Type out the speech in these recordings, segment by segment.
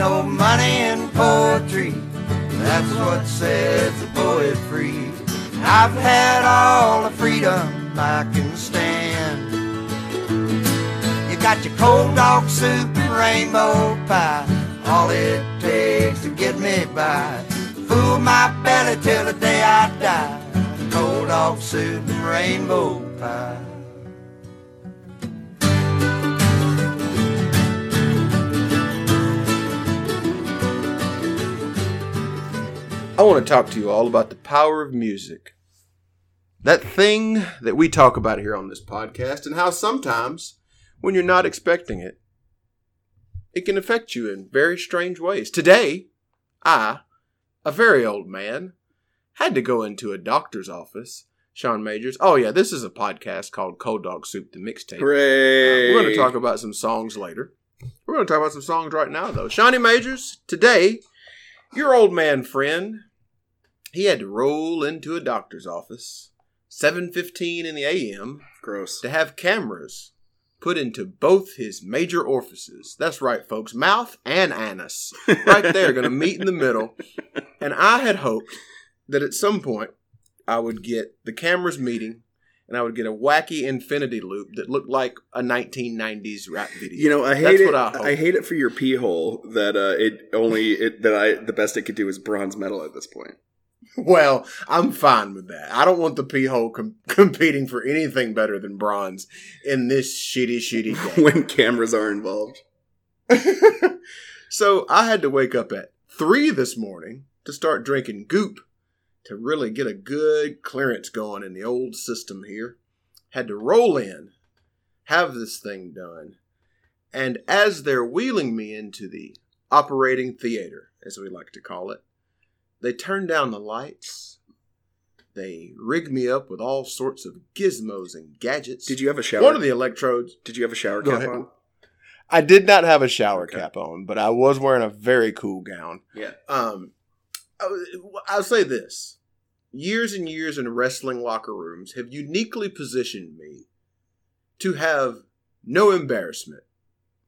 no money in poetry. That's what sets the poet free. I've had all the freedom I can stand. You got your cold dog soup and rainbow pie. All it takes to get me by. Fool my belly till the day I die. Cold dog soup and rainbow pie. I want to talk to you all about the power of music. That thing that we talk about here on this podcast, and how sometimes, when you're not expecting it, it can affect you in very strange ways. Today, I, a very old man, had to go into a doctor's office. Sean Majors. Oh, yeah, this is a podcast called Cold Dog Soup, the mixtape. Uh, we're going to talk about some songs later. We're going to talk about some songs right now, though. Shawnee Majors, today, your old man friend, he had to roll into a doctor's office, 7.15 in the a.m., Gross. to have cameras put into both his major orifices. That's right, folks. Mouth and anus. Right there, going to meet in the middle. And I had hoped that at some point I would get the cameras meeting and I would get a wacky infinity loop that looked like a 1990s rap video. You know, I hate That's it. what I I, hate it for your pee hole that uh, it only it that I the best it could do is bronze medal at this point. Well, I'm fine with that. I don't want the pee hole com- competing for anything better than bronze in this shitty, shitty game. when cameras are involved. so I had to wake up at three this morning to start drinking goop to really get a good clearance going in the old system here. Had to roll in, have this thing done, and as they're wheeling me into the operating theater, as we like to call it, they turn down the lights. They rig me up with all sorts of gizmos and gadgets. Did you have a shower? One of the electrodes Did you have a shower Go cap ahead. on? I did not have a shower Okay. cap on, but I was wearing a very cool gown. Yeah. Um, I- I'll say this: years and years in wrestling locker rooms have uniquely positioned me to have no embarrassment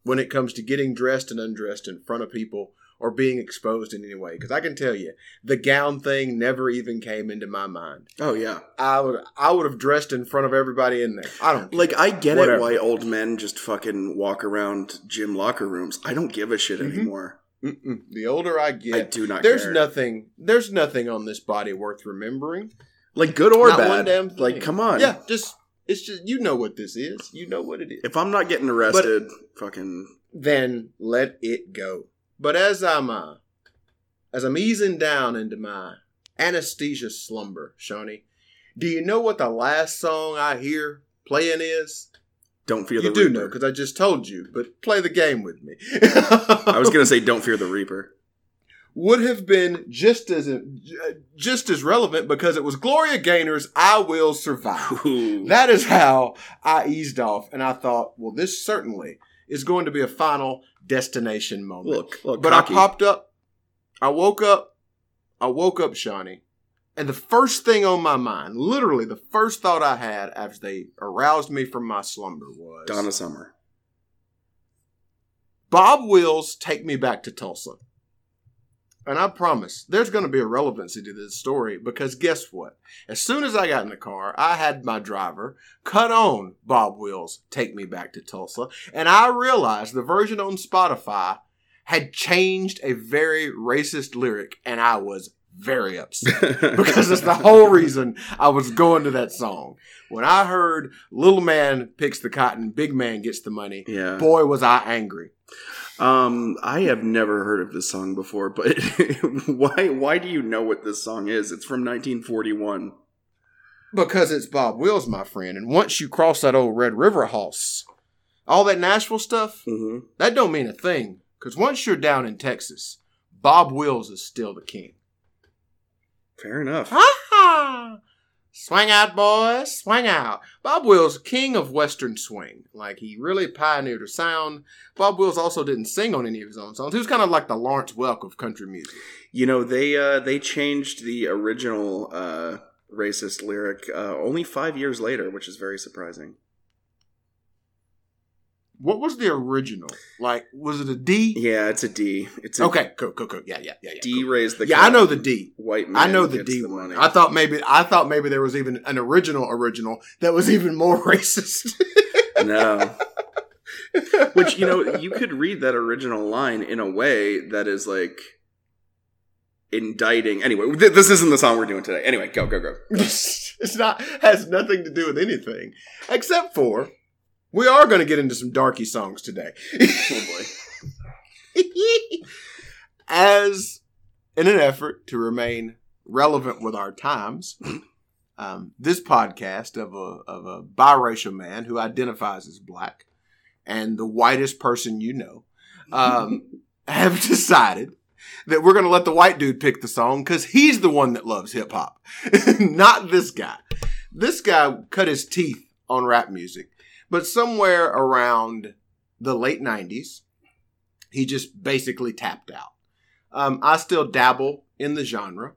when it comes to getting dressed and undressed in front of people or being exposed in any way. Because I can tell you, the gown thing never even came into my mind. Oh yeah. I would, I would have dressed in front of everybody in there. I don't care. Like I get Whatever. it why old men just fucking walk around gym locker rooms. I don't give a shit Mhm. anymore. Mm-mm. The older I get, I do not there's care. nothing. There's nothing on this body worth remembering. Like good or Not bad. one damn thing. like come on. Yeah, just it's just you know what this is. You know what it is. If I'm not getting arrested, fucking then let it go. But as I'm uh, as I'm easing down into my anesthesia slumber, Shawnee, do you know what the last song I hear playing is? don't fear the You do reaper. know because I just told you. But play the game with me. I was gonna say don't fear the reaper. would have been just as just as relevant because it was Gloria Gaynor's "I Will Survive." Ooh. That is how I eased off, and I thought, well, this certainly is going to be a final destination moment. look, look, but cocky. I popped up, I woke up, I woke up, Shawnee, and the first thing on my mind, literally the first thought I had after they aroused me from my slumber was Donna Summer. Bob Wills take me back to Tulsa. And I promise there's going to be a relevancy to this story because guess what? As soon as I got in the car, I had my driver cut on Bob Wills take me back to Tulsa. And I realized the version on Spotify had changed a very racist lyric and I was very upset because it's the whole reason I was going to that song. When I heard Little Man picks the cotton, Big Man gets the money, yeah. boy was I angry. Um, I have never heard of this song before, but why? Why do you know what this song is? It's from 1941. Because it's Bob Wills, my friend. And once you cross that old Red River house, all that Nashville stuff, Mm-hmm. that don't mean a thing. Because once you're down in Texas, Bob Wills is still the king. Fair enough. Ha ha! Swing out, boys, swing out. Bob Wills, king of Western swing. Like, he really pioneered a sound. Bob Wills also didn't sing on any of his own songs. He was kind of like the Lawrence Welk of country music. You know they uh, they changed the original uh, racist lyric uh, only five years later, which is very surprising. What was the original? Like, was it a D? Yeah, it's a D. It's a Okay, cool, cool, cool. Yeah, yeah, yeah, yeah. D cool. raised the Yeah, I know the D. white man. I know the D the one. money. I thought maybe I thought maybe there was even an original original that was even more racist. no. Which you know, you could read that original line in a way that is like indicting. Anyway, th- this isn't the song we're doing today. Anyway, go go go. it's not has nothing to do with anything except for we are going to get into some darky songs today. Oh boy. As in an effort to remain relevant with our times, um, this podcast of a of a biracial man who identifies as black and the whitest person you know um, have decided that we're going to let the white dude pick the song because he's the one that loves hip hop, not this guy. This guy cut his teeth on rap music, but somewhere around the late 90s, he just basically tapped out. Um, I still dabble in the genre.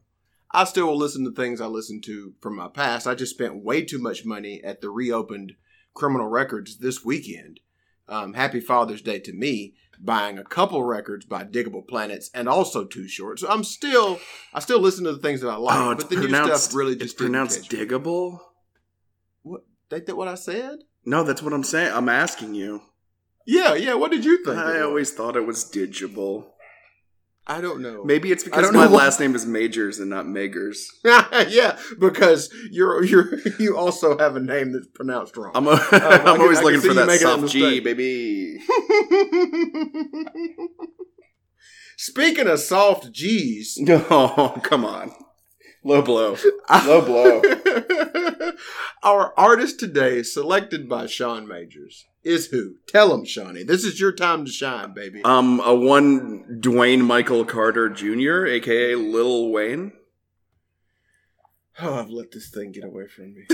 I still will listen to things I listened to from my past. I just spent way too much money at the reopened criminal records this weekend. Um, happy Father's Day to me, buying a couple records by Diggable Planets and also Too Short. So I'm still, I still listen to the things that I like, oh, it's but the new stuff really it's just didn't pronounced diggable. Ain't that what I said? No, that's what I'm saying. I'm asking you. Yeah, yeah. What did you think? I always thought it was digible. I don't know. Maybe it's I because don't know my what- last name is Majors and not Magers. yeah, because you're you're you also have a name that's pronounced wrong. I'm, oh, a, I I'm can- always I looking for that soft G, baby. Speaking of soft G's, Oh, come on. Low blow. Low blow. Our artist today, selected by Sean Majors, is who? Tell him, Shawnee. This is your time to shine, baby. Um, a one Dwayne Michael Carter Jr., aka Lil Wayne. oh, I've let this thing get away from me.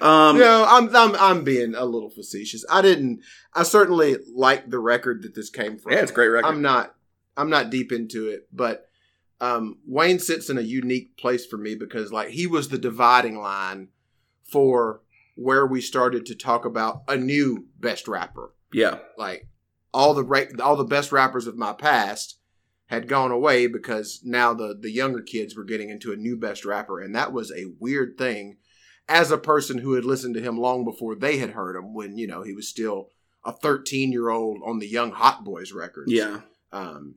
um, no, I'm I'm I'm being a little facetious. I didn't. I certainly like the record that this came from. yeah, it's a great record. I'm not I'm not deep into it, but um, Wayne sits in a unique place for me because like he was the dividing line for where we started to talk about a new best rapper. yeah, Like all the ra- all the best rappers of my past had gone away because now the the younger kids were getting into a new best rapper, and that was a weird thing. As a person who had listened to him long before they had heard him, when you know he was still a 13 year old on the Young Hot Boys records yeah. um,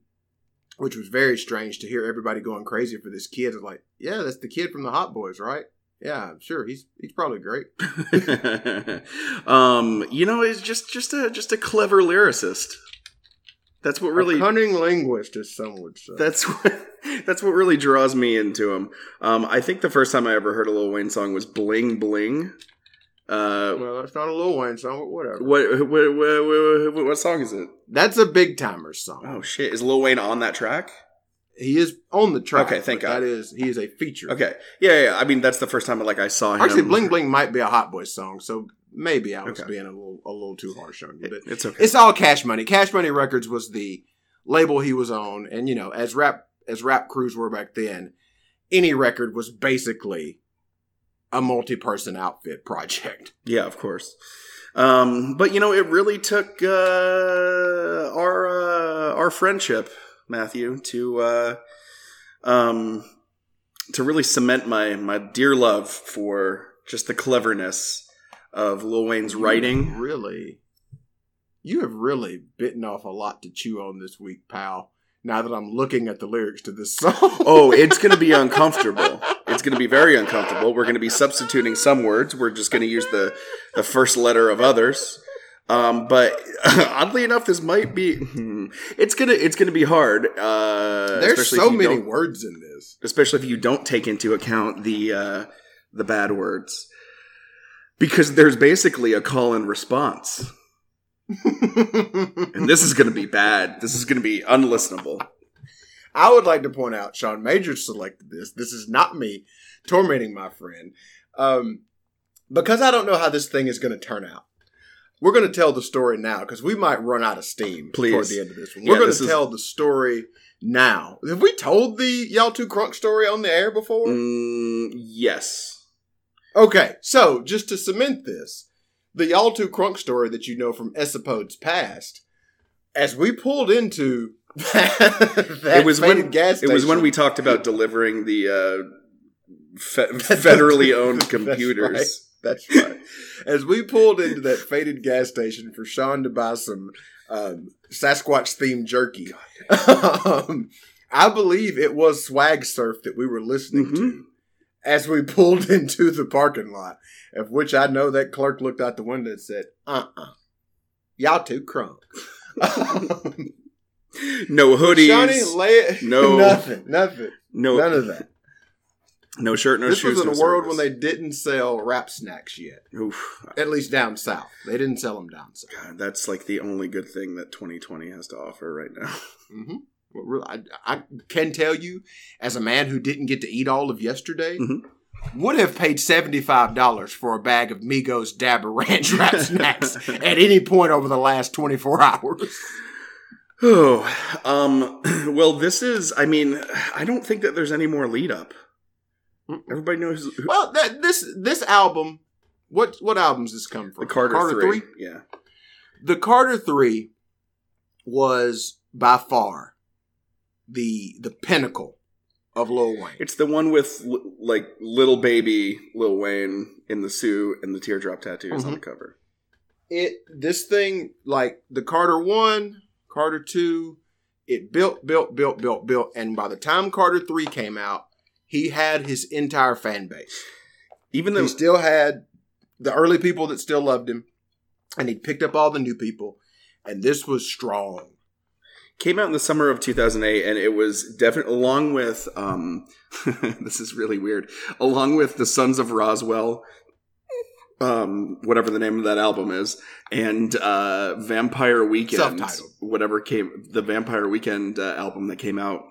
which was very strange to hear everybody going crazy for this kid. It's like, yeah, that's the kid from the Hot Boys, right? Yeah, sure. He's he's probably great. um, you know, he's just just a just a clever lyricist. That's what really a cunning linguist, as some would say. that's what that's what really draws me into him. Um, I think the first time I ever heard a Lil Wayne song was "Bling Bling." Uh, well, that's not a Lil Wayne song, but whatever. what what, what what what song is it? That's a Big Tymers song. Oh shit! Is Lil Wayne on that track? He is on the track. Okay, thank God. That is he is a feature. Okay, yeah, yeah. I mean, that's the first time like I saw him. Actually, Bling Bling might be a Hot Boys song, so maybe I was Okay. being a little a little too harsh on you. But It's okay. it's all Cash Money. Cash Money Records was the label he was on, and you know, as rap as rap crews were back then, any record was basically a multi-person outfit project. Yeah, of course. Um, but you know, it really took uh, our uh, our friendship, Matthew, to uh, um, to really cement my my dear love for just the cleverness of Lil Wayne's writing. really, you have really bitten off a lot to chew on this week, pal. Now that I'm looking at the lyrics to this song, Oh, it's going to be uncomfortable. It's going to be very uncomfortable. We're going to be substituting some words. We're just going to use the the first letter of others. Um, but oddly enough, this might be hmm, it's gonna it's gonna be hard. Uh, there's so many words in this. especially if you don't take into account the uh, the bad words, because there's basically a call and response, and this is gonna be bad. This is gonna be unlistenable. I would like to point out Sean Major selected this. This is not me tormenting my friend. Um, because I don't know how this thing is going to turn out. We're going to tell the story now because we might run out of steam Please. toward the end of this one. We're going this to is- tell the story now. Have we told the Y'all Two Crunk story on the air before? Mm, yes. Okay, so just to cement this, the y'all two crunk story that you know from Esapode's past. As we pulled into it was when gas it was when we talked about delivering the uh, fe- federally owned That's computers. right. That's right. As we pulled into that faded gas station for Sean to buy some um, Sasquatch themed jerky, um, I believe it was Swag Surf that we were listening Mhm. to as we pulled into the parking lot. Of which I know that clerk looked out the window and said, "Uh, uh y'all too crunk." No hoodies, Johnny, lay. No. nothing, nothing, no none of that. no shirt, no this shoes. was in no a world when they didn't sell rap snacks yet. Oof. At least down south, they didn't sell them down south. God, that's like the only good thing that 2020 has to offer right now. Mm-hmm. Well, really, I, I can tell you, as a man who didn't get to eat all of yesterday, Mhm. would have paid seventy five dollars for a bag of Migos Dabber Ranch rap snacks at any point over the last twenty four hours. Oh, um, well, this is. I mean, I don't think that there's any more lead up. Everybody knows who, Well, that, this this album, what what albums this come from? the Carter, three. Yeah, The Carter Three was by far the the pinnacle of Lil Wayne. it's the one with l- like little baby Lil Wayne in the suit and the teardrop tattoos on Mhm. the cover. it this thing like the Carter one, Carter two, it built, built, built, built, built, and by the time Carter three came out, he had his entire fan base. Even though He still had the early people that still loved him, and he picked up all the new people, and this was strong. came out in the summer of 2008 and it was definitely along with um this is really weird along with the sons of roswell um whatever the name of that album is and uh vampire weekend Self-titled. whatever came the vampire weekend uh, album that came out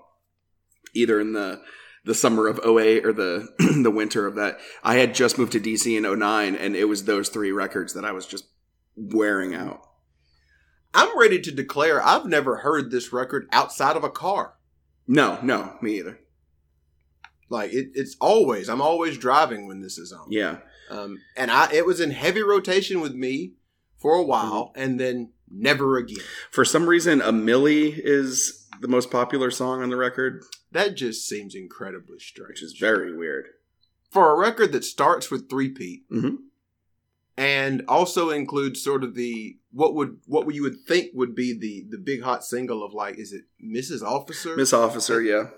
either in the the summer of 08 or the the winter of that i had just moved to dc in 09 and it was those three records that i was just wearing out I'm ready to declare I've never heard this record outside of a car. no no me either Like it, it's always I'm always driving when this is on. yeah Um, and I it was in heavy rotation with me for a while, Mm-hmm. and then never again. For some reason, A Milli is the most popular song on the record, That just seems incredibly strange. which is very weird. for a record that starts with three Peat Mhm. and also includes sort of the what would what you would think would be the the big hot single of like is it Mrs. Officer? Miss Officer, yeah.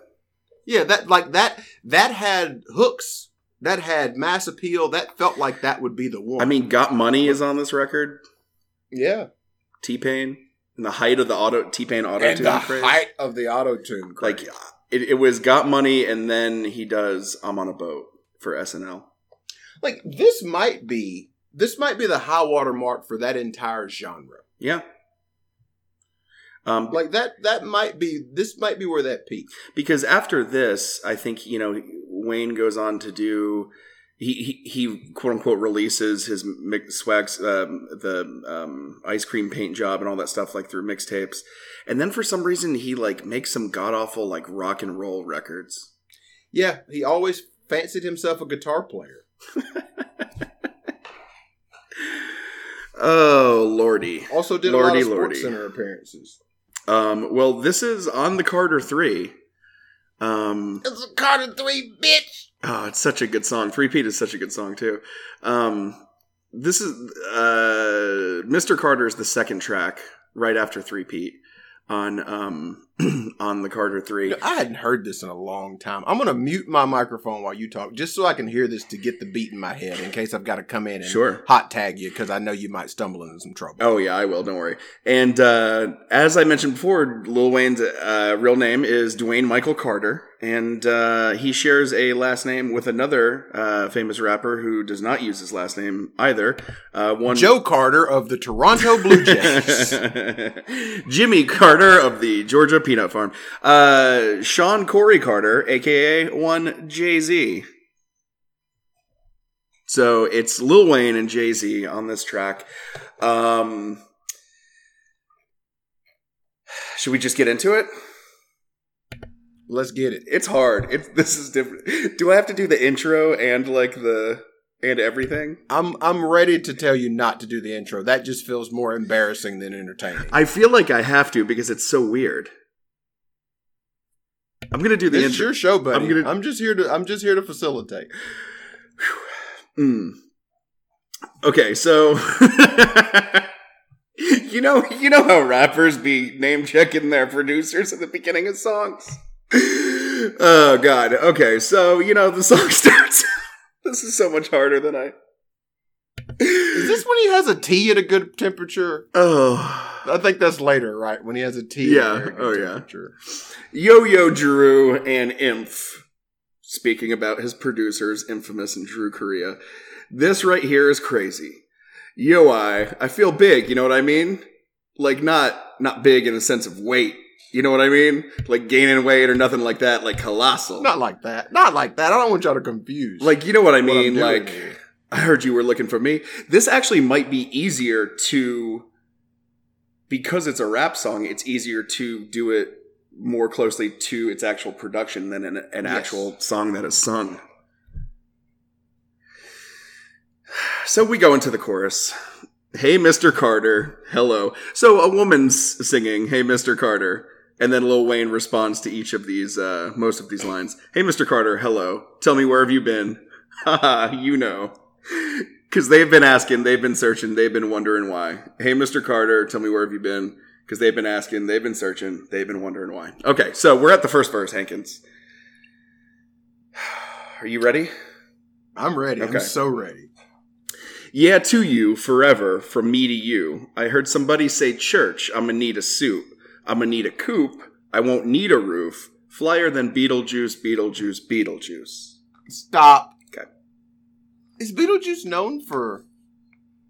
yeah, that like that that had hooks. That had mass appeal. That felt like that would be the one. I mean, Got Money is on this record. yeah. T Pain, in the height of the auto T Pain auto And tune the craze. height of the auto tune, Like it, it was Got Money, and then he does I'm on a boat for SNL. like this might be this might be the high water mark for that entire genre. Yeah. Um, Like that that might be this might be where that peaked. because after this, I think you know Wayne goes on to do. He, he, he quote unquote releases his mix, swags um, the um, ice cream paint job and all that stuff like through mixtapes, and then for some reason he like makes some god awful like rock and roll records. Yeah, he always fancied himself a guitar player. Oh lordy! Also did a Lordy, lot of Sports lordy. Center appearances. Um, well, this is on the Carter Three. Um, It's a Carter three, bitch. Oh, it's such a good song. Three Peat is such a good song too. Um, this is uh, Mr. Carter is the second track right after Three Peat on um on the Carter Three. You know, I hadn't heard this in a long time. I'm gonna mute my microphone while you talk, just so I can hear this to get the beat in my head in case I've got to come in and Sure. hot tag you because I know you might stumble into some trouble. Oh yeah, I will. Don't worry. And uh, as I mentioned before, Lil Wayne's uh, real name is Dwayne Michael Carter, and uh, he shares a last name with another uh, famous rapper who does not use his last name either. Uh, one Joe Carter of the Toronto Blue Jays. Jimmy Carter of the Georgia Peanut Farm. Uh, Shawn Corey Carter, aka one Jay Z. So it's Lil Wayne and Jay Z on this track. Um, should we just get into it? Let's get it. It's hard. It's this is different. Do I have to do the intro and like the and everything. I'm I'm ready to tell you not to do the intro. That just feels more embarrassing than entertaining. I feel like I have to because it's so weird. I'm gonna do the intro. your show, buddy. I'm I'm, just here to I'm just here to facilitate. Mm. Okay, so you know you know how rappers be name checking their producers at the beginning of songs. Oh god. Okay, so you know the song starts. this is so much harder than I. Is this when he has a tea at a good temperature? Oh. I think that's later, right? When he has a tea. Yeah. At a very good Oh, yeah. temperature. Yo Yo Drew and Imph. Speaking about his producers, Infamous and Drew Correa. This right here is crazy. Yo I, I feel big, you know what I mean? Like not not big in the sense of weight. You know what I mean? Like gaining weight or nothing like that, like colossal. Not like that. Not like that. I don't want y'all to confuse. like you know what I mean? doing like here. I heard you were looking for me. This actually might be easier to because it's a rap song, it's easier to do it more closely to its actual production than an, an Yes. actual song that is sung. So we go into the chorus. Hey, Mr. Carter. Hello. So a woman's singing, Hey, Mr. Carter. And then Lil Wayne responds to each of these, uh, most of these lines. Hey, Mr. Carter. Hello. Tell me where have you been? Haha, you know. Because they've been asking, they've been searching, they've been wondering why. Hey, Mr. Carter, tell me where have you been? Because they've been asking, they've been searching, they've been wondering why. Okay, so we're at the first verse, Hankins. Are you ready? I'm ready. Okay. I'm so ready. Yeah, to you, forever, from me to you. I heard somebody say church, I'm gonna need a suit. I'm gonna need a coupe. I won't need a roof. Flyer than Beetlejuice, Beetlejuice, Beetlejuice. Stop. Is Beetlejuice known for?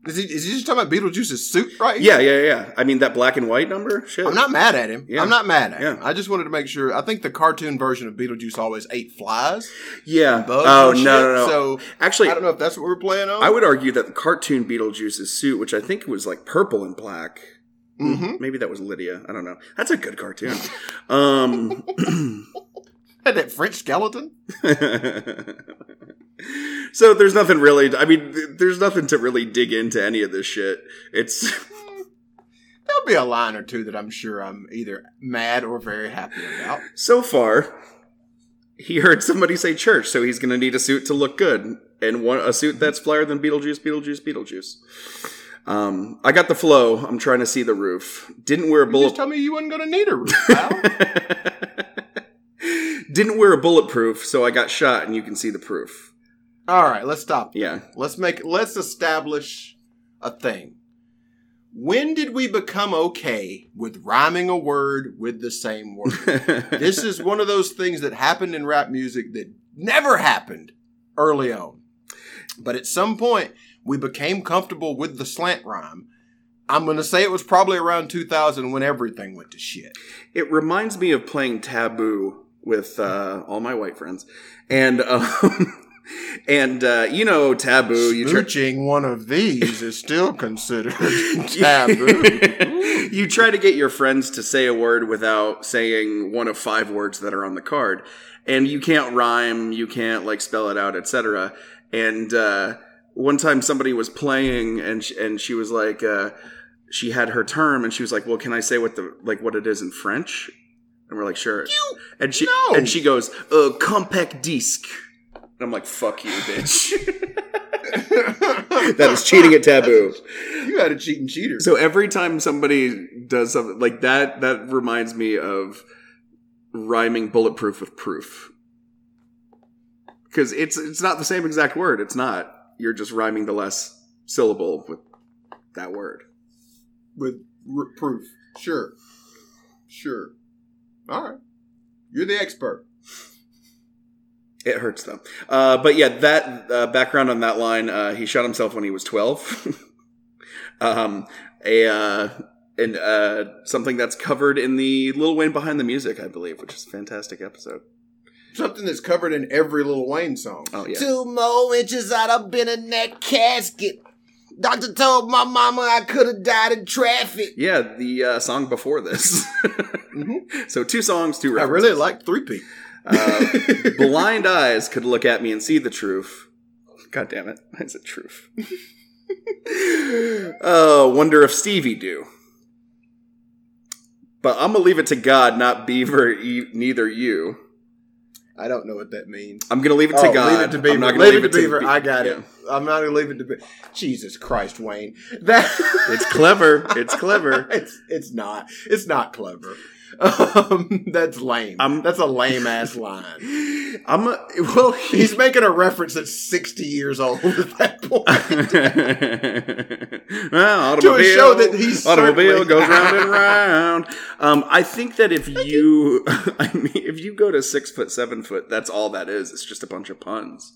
Is he? Is he just talking about Beetlejuice's suit right here? Yeah, yeah, yeah. I mean, that black and white number? Shit. I'm not mad at him. Yeah. I'm not mad at him. Yeah. I just wanted to make sure. I think the cartoon version of Beetlejuice always ate flies, Yeah. bugs. oh, no, shit. no, no. So Actually, I don't know if that's what we're playing on. I would argue that the cartoon Beetlejuice's suit, which I think was like purple and black, Mhm. maybe that was Lydia. I don't know. That's a good cartoon. um, That French skeleton. so there's nothing really. I mean, there's nothing to really dig into any of this shit. It's There'll be a line or two that I'm sure I'm either mad or very happy about. so far. He heard somebody say church, so he's going to need a suit to look good, and one a suit that's flyer than Beetlejuice, Beetlejuice, Beetlejuice. Um, I got the flow. I'm trying to see the roof. Didn't wear a You bullet. just told me you wasn't going to need a roof, pal. Didn't wear a bulletproof, so I got shot, and you can see the proof. All right, let's stop. Yeah. Let's make let's establish a thing. When did we become okay with rhyming a word with the same word? this is one of those things that happened in rap music that never happened early on. But at some point, we became comfortable with the slant rhyme. I'm going to say it was probably around 2000 when everything went to shit. It reminds me of playing Taboo with uh, all my white friends, and um, and uh, you know Taboo. You try, Smooching one of these is still considered taboo. you try to get your friends to say a word without saying one of five words that are on the card, and you can't rhyme, you can't like spell it out, etc. And uh, one time somebody was playing, and sh- and she was like. Uh, she had her term and she was like, "Well, can I say what the like what it is in French?" And we're like, "Sure." You- and she no. and she goes, "Uh, compact disc. And I'm like, "Fuck you, bitch." that is cheating at taboo. You had a cheating cheater. So every time somebody does something like that, that reminds me of rhyming bulletproof with proof. Because it's it's not the same exact word. It's not. You're just rhyming the less syllable with that word. with r- proof. Sure. Sure. All right. You're the expert. It hurts though. Uh, but yeah, that uh, background on that line. Uh, he shot himself when he was twelve. um, a uh, and uh, something that's covered in the Lil Wayne behind the music, I believe, which is a fantastic episode. Something that's covered in every Lil Wayne song. Oh yeah. Two more inches I'd have been in that casket. Doctor told my mama I could have died in traffic. Yeah, the uh, song before this. Mhm. So two songs, two I really like three P. Uh, blind eyes could look at me and see the truth. God damn it. I said truth. oh, wonder if Stevie do. But I'm gonna leave it to God, not Beaver, e- neither you. I don't know what that means. I'm gonna leave it to Oh, God. Leave it to Beaver. I'm not gonna leave, leave, it to Beaver. Be- I got yeah. it. I'm not gonna leave it to Beaver. Jesus Christ, Wayne. That It's clever. It's clever. it's it's not. It's not clever. Um, that's lame. I'm- that's a lame ass line. I'm a, well. He's making a reference that's 60 years old at that point. well, automobile, To a show that he's automobile goes round and round. Um, I think that if you, I mean, if you go to six foot, seven foot, that's all that is. It's just a bunch of puns.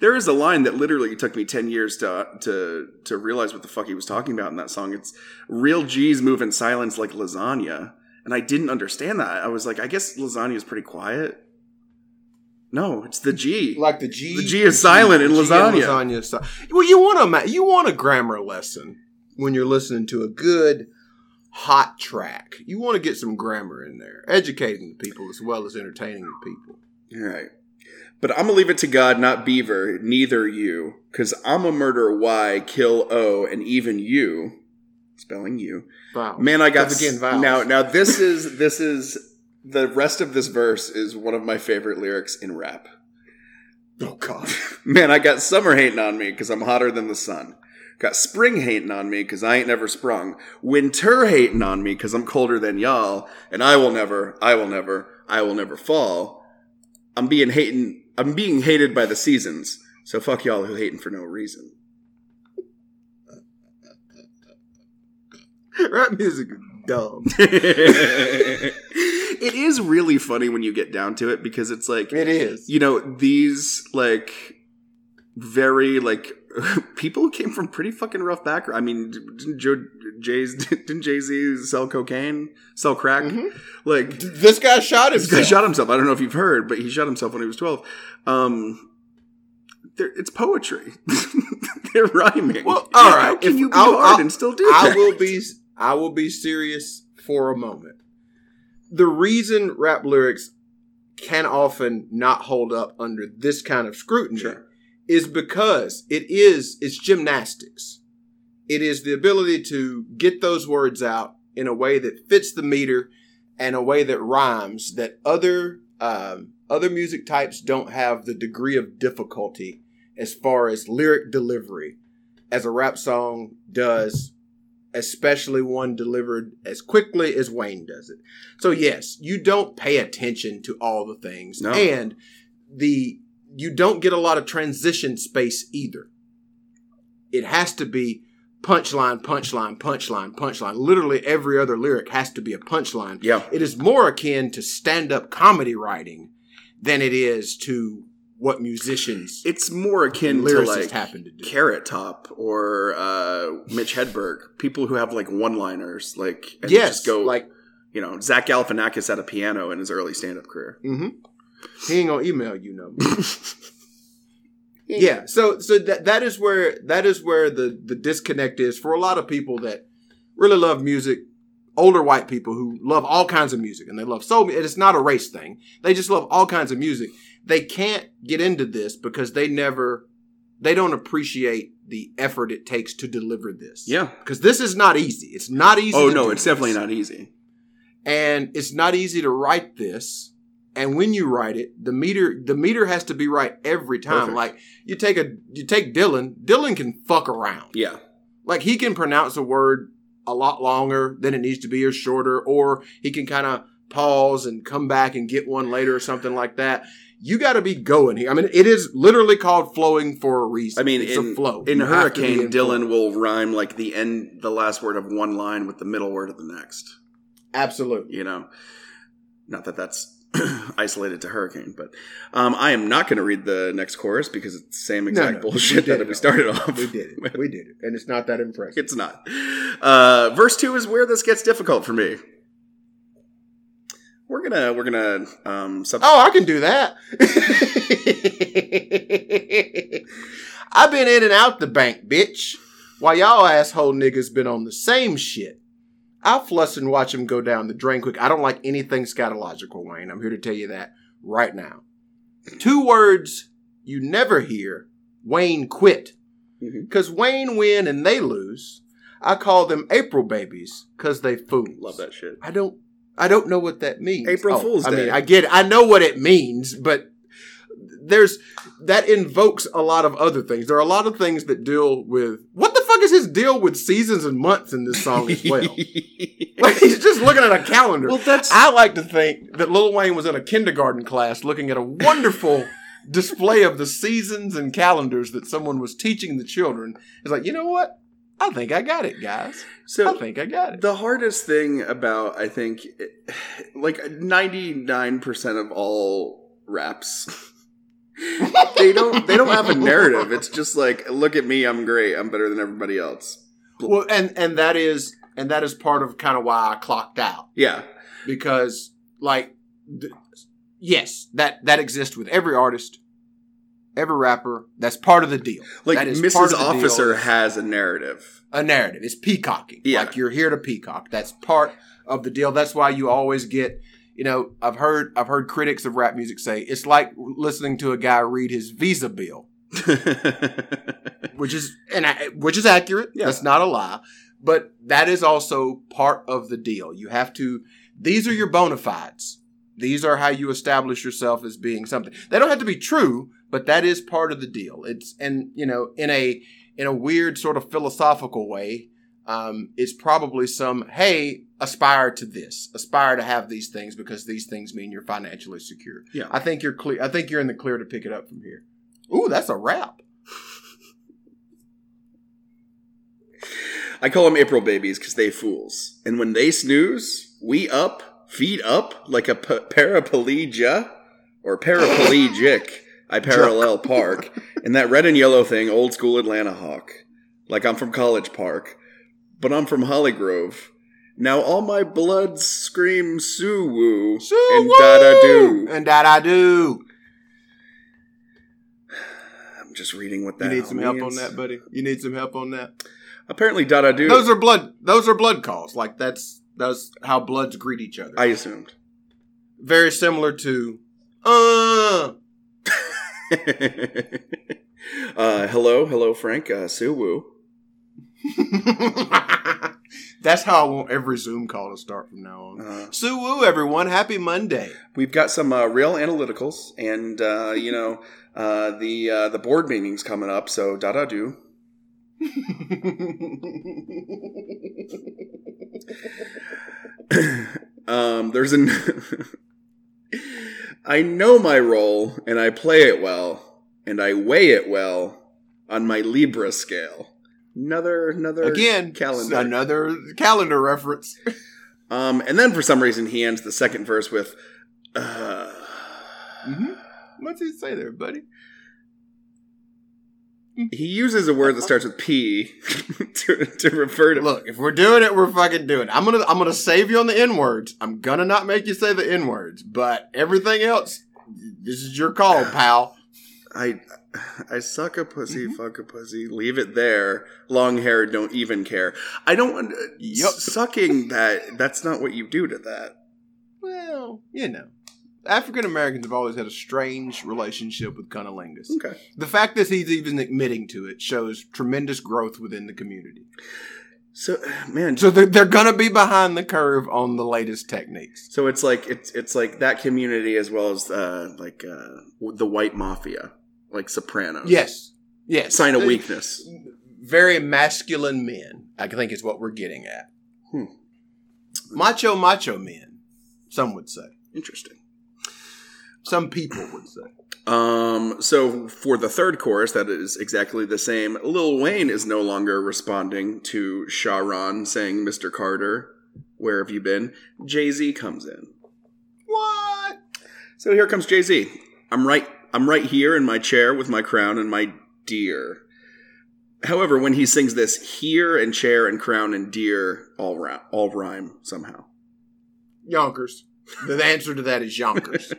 There is a line that literally took me ten years to to to realize what the fuck he was talking about in that song. It's real G's move in silence like lasagna, and I didn't understand that. I was like, I guess lasagna is pretty quiet. No, it's the G. like the G. The G is silent in G lasagna. lasagna si- well, you want a ma- you want a grammar lesson when you're listening to a good hot track. You want to get some grammar in there, educating the people as well as entertaining the people. All right. But I'm gonna leave it to God, not Beaver, neither you, because I'm a murder Y, kill O, and even you, spelling you. Wow. Man, I got again, vowels. now. Now this is this is the rest of this verse is one of my favorite lyrics in rap. Oh God. Man, I got summer hating on me because I'm hotter than the sun. Got spring hating on me because I ain't never sprung. Winter hating on me because I'm colder than y'all. And I will never, I will never, I will never fall. I'm being hating, I'm being hated by the seasons. So fuck y'all who hating for no reason. Rap music is dumb. it is really funny when you get down to it because it's like, It is. you know, these like very like people who came from pretty fucking rough background. I mean, didn't Joe Jay's didn't Jay Z sell cocaine, sell crack? Mhm. Like This guy shot this guy himself. shot himself. I don't know if you've heard, but he shot himself when he was twelve. Um, it's poetry. They're rhyming. Well, all right. How can If- you be I'll- hard I'll- and still do I that? will be I will be serious for a moment. The reason rap lyrics can often not hold up under this kind of scrutiny Sure. is because it is it's gymnastics. It is the ability to get those words out in a way that fits the meter and a way that rhymes that other um, other music types don't have the degree of difficulty as far as lyric delivery as a rap song does, especially one delivered as quickly as Wayne does it. So yes, you don't pay attention to all the things, No. and the you don't get a lot of transition space either. It has to be punchline, punchline, punchline, punchline. Literally every other lyric has to be a punchline. Yeah. It is more akin to stand-up comedy writing than it is to what musicians It's more akin to like happen to do. Carrot Top or uh, Mitch Hedberg, people who have like one-liners, like and yes, just go like you know Zach Galifianakis had a piano in his early stand-up career. hmm He ain't gonna email you no. yeah, so so that that is where that is where the the disconnect is for a lot of people that really love music. Older white people who love all kinds of music and they love soul. And it's not a race thing. They just love all kinds of music. They can't get into this because they never, they don't appreciate the effort it takes to deliver this. Yeah. because this is not easy. It's not easy. Oh no, it's definitely not easy. and it's not easy to write this and when you write it the meter the meter has to be right every time Perfect. like you take a you take dylan dylan can fuck around Yeah. like he can pronounce a word a lot longer than it needs to be or shorter or he can kind of pause and come back and get one later or something like that you got to be going here i mean it is literally called flowing for a reason I mean, it's in, a flow in You have to be Hurricane, in flow. Dylan will rhyme like the end, the last word of one line with the middle word of the next. absolutely You know, not that that's isolated to Hurricane, but um, I am not going to read the next chorus because it's the same exact no, we bullshit that we started all. off. we did it we did it and it's not that impressive It's not. Uh, verse two is where this gets difficult for me. We're gonna we're gonna um sub- Oh, I can do that. I've been in and out the bank, bitch. While y'all asshole niggas been on the same shit. I'll flush and watch him go down the drain quick. I don't like anything scatological, Wayne. I'm here to tell you that right now. Two words you never hear Wayne quit. Because Wayne win and they lose. I call them April babies because they fools. Love that shit. I don't. I don't know what that means. Oh, April Fool's I Day. mean, I get. It. I know what it means, but there's that invokes a lot of other things. There are a lot of things that deal with what the fuck is his deal with seasons and months in this song as well. like he's just looking at a calendar. well, that's I like to think that Lil Wayne was in a kindergarten class looking at a wonderful display of the seasons and calendars that someone was teaching the children. It's like, you know what? I think I got it, guys. so. I think I got it. The hardest thing about I think like ninety nine percent of all raps they don't they don't have a narrative. It's just like look at me, I'm great, I'm better than everybody else. Well, and and that is and that is part of kind of why I clocked out Yeah. because like th- yes, that that exists with every artist, every rapper. That's part of the deal. Like That is part Mrs. of the deal. Officer has a narrative. a narrative. It's peacocking. Yeah. Like you're here to peacock. That's part of the deal. That's why you always get, you know, I've heard I've heard critics of rap music say it's like listening to a guy read his visa bill, which is and I- which is accurate. Yeah. That's not a lie. But that is also part of the deal. You have to these are your bona fides. These are how you establish yourself as being something. They don't have to be true, but that is part of the deal. It's and you know, in a in a weird sort of philosophical way, um, it's probably some hey, aspire to this, aspire to have these things because these things mean you're financially secure. Yeah. I think you're clear. I think you're in the clear to pick it up from here. Ooh, that's a wrap. I call them April babies because they fools. And when they snooze, we up, feet up like a p- paraplegia or paraplegic. I parallel park. And that red and yellow thing, old school Atlanta Hawk. Like I'm from College Park, but I'm from Hollygrove. Now all my bloods scream Sue Woo and da da do. and da da do. I'm just reading what that. You need some help on that, buddy. You need some help on that. Apparently, da da do. Those are blood. Those are blood calls. Like that's that's how bloods greet each other. I assumed. Very similar to uh uh, hello, hello, Frank. Uh, Sue Woo. That's how I want every Zoom call to start from now on. Uh, Sue Woo, everyone. Happy Monday. we've got some uh, real analyticals, and uh, you know uh, the uh, the board meetings coming up. So da da do. um, there's an. I know my role, and I play it well, and I weigh it well on my Libra scale. Another another Again, calendar. another calendar reference. Um, and then for some reason he ends the second verse with, uh, hmm What's he say there, buddy? He uses a word that starts with P to, to refer to. Look, if we're doing it, we're fucking doing it. I'm gonna I'm gonna save you on the N words. I'm gonna not make you say the N words, but everything else, this is your call, pal. I I suck a pussy, Mhm. fuck a pussy, leave it there. Long hair, don't even care. I don't. Yup. Sucking that. That's not what you do to that. Well, you know, African Americans have always had a strange relationship with cunnilingus. Okay. The fact that he's even admitting to it shows tremendous growth within the community. So man, So they're, they're gonna be behind the curve on the latest techniques. so it's like it's it's like that community as well as uh, like uh, the white mafia, like Sopranos. Yes, yes. Sign of weakness. Very masculine men. I think is what we're getting at. Hmm. Macho, macho men. Some would say. Interesting. Some people would say. Um, so for the third chorus, that is exactly the same. Lil Wayne is no longer responding to Sharon saying, Mr. Carter, where have you been? Jay Z comes in. What? So here comes Jay Z. I'm right. I'm right here in my chair with my crown and my deer. However, when he sings this, here and chair and crown and deer all rhyme, all rhyme somehow. Yonkers. The answer to that is Yonkers.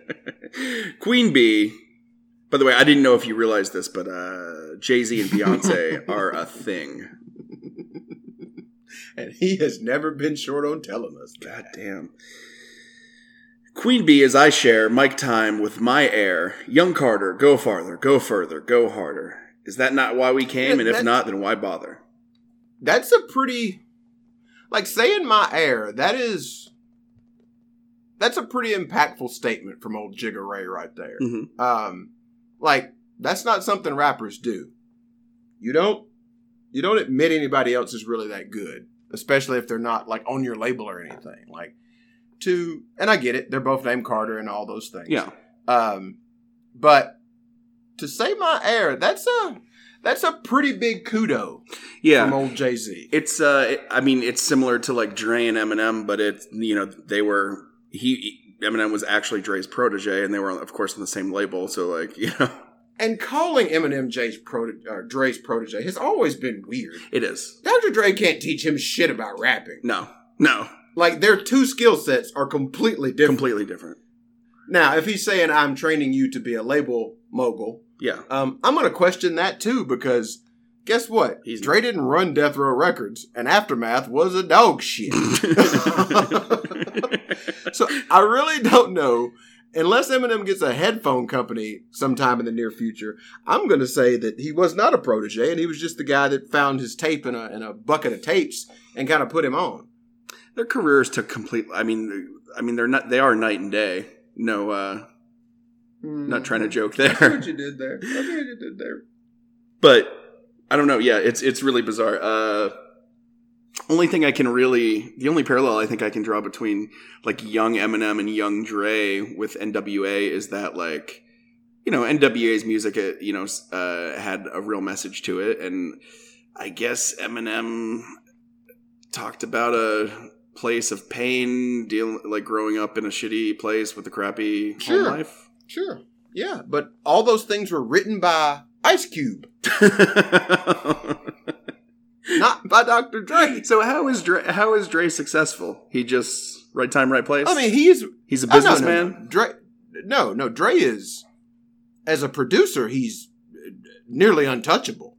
Queen Bee. By the way, I didn't know if you realized this, but uh, Jay Z and Beyonce are a thing. and he has never been short on telling us God damn. Queen Bee as I share mic time with my air. Young Carter, go farther, go further, go harder. Is that not why we came? Yeah, and if not, then why bother? That's a pretty like saying my air, that is that's a pretty impactful statement from old Jigga Ray right there. Mhm. Um like that's not something rappers do. You don't you don't admit anybody else is really that good, especially if they're not like on your label or anything. Like to and I get it, they're both named Carter and all those things. Yeah. Um, but to say my heir, that's a that's a pretty big kudo Yeah. from old Jay Z. It's uh it- I mean it's similar to like Dre and Eminem, but it's you know they were he Eminem was actually Dre's protege, and they were of course on the same label. So like you know And calling Eminem Jay's prote- or Dre's protege has always been weird. it is Dr. Dre can't teach him shit about rapping. no no Like their two skill sets are completely different. completely different. Now, if he's saying I'm training you to be a label mogul, Yeah, um, I'm going to question that too because guess what? He's- Dre didn't run Death Row Records, and Aftermath was a dog shit. so I really don't know. Unless Eminem gets a headphone company sometime in the near future, I'm going to say that he was not a protege, and he was just the guy that found his tape in a, in a bucket of tapes and kind of put him on. their careers took complete. I mean, I mean they're not they are night and day. No, uh not trying to joke there, what you did there. I what you did there. but I don't know. Yeah, it's it's really bizarre. Uh only thing I can really, the only parallel I think I can draw between like young Eminem and young Dre with NWA is that like, you know, NWA's music, uh, you know, uh, had a real message to it, and I guess Eminem talked about a place of pain, dealing like growing up in a shitty place with a crappy Sure. home life. Sure. Yeah, but all those things were written by Ice Cube, not by Dr. Dre. so how is Dre? How is Dre successful? He just right time, right place. I mean, he's he's a Oh, no, no, businessman. no. Dre, no, no. Dre is, as a producer, he's nearly untouchable.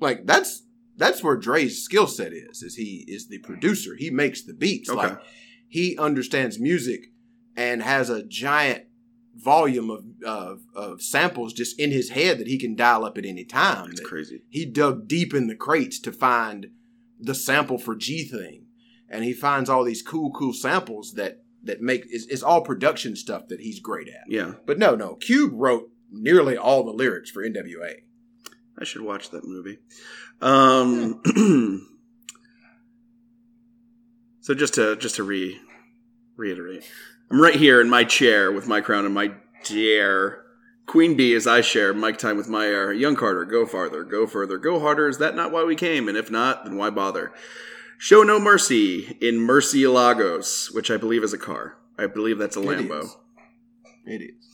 Like that's that's where Dre's skill set is. Is he is the producer? He makes the beats. Okay. Like he understands music and has a giant volume of, of of samples just in his head that he can dial up at any time. That's crazy. he dug deep in the crates to find the sample for G thing, and he finds all these cool, cool samples that that make it's, it's all production stuff that he's great at. Yeah, But no, no, Cube wrote nearly all the lyrics for NWA. I should watch that movie. Um, so just to just to re reiterate, I'm right here in my chair with my crown and my dare. Queen Bee as I share mic time with my heir. Young Carter, go farther, go further, go harder. Is that not why we came? And if not, then why bother? Show no mercy in Murcielagos, which I believe is a car. I believe that's a It Lambo. is. It is.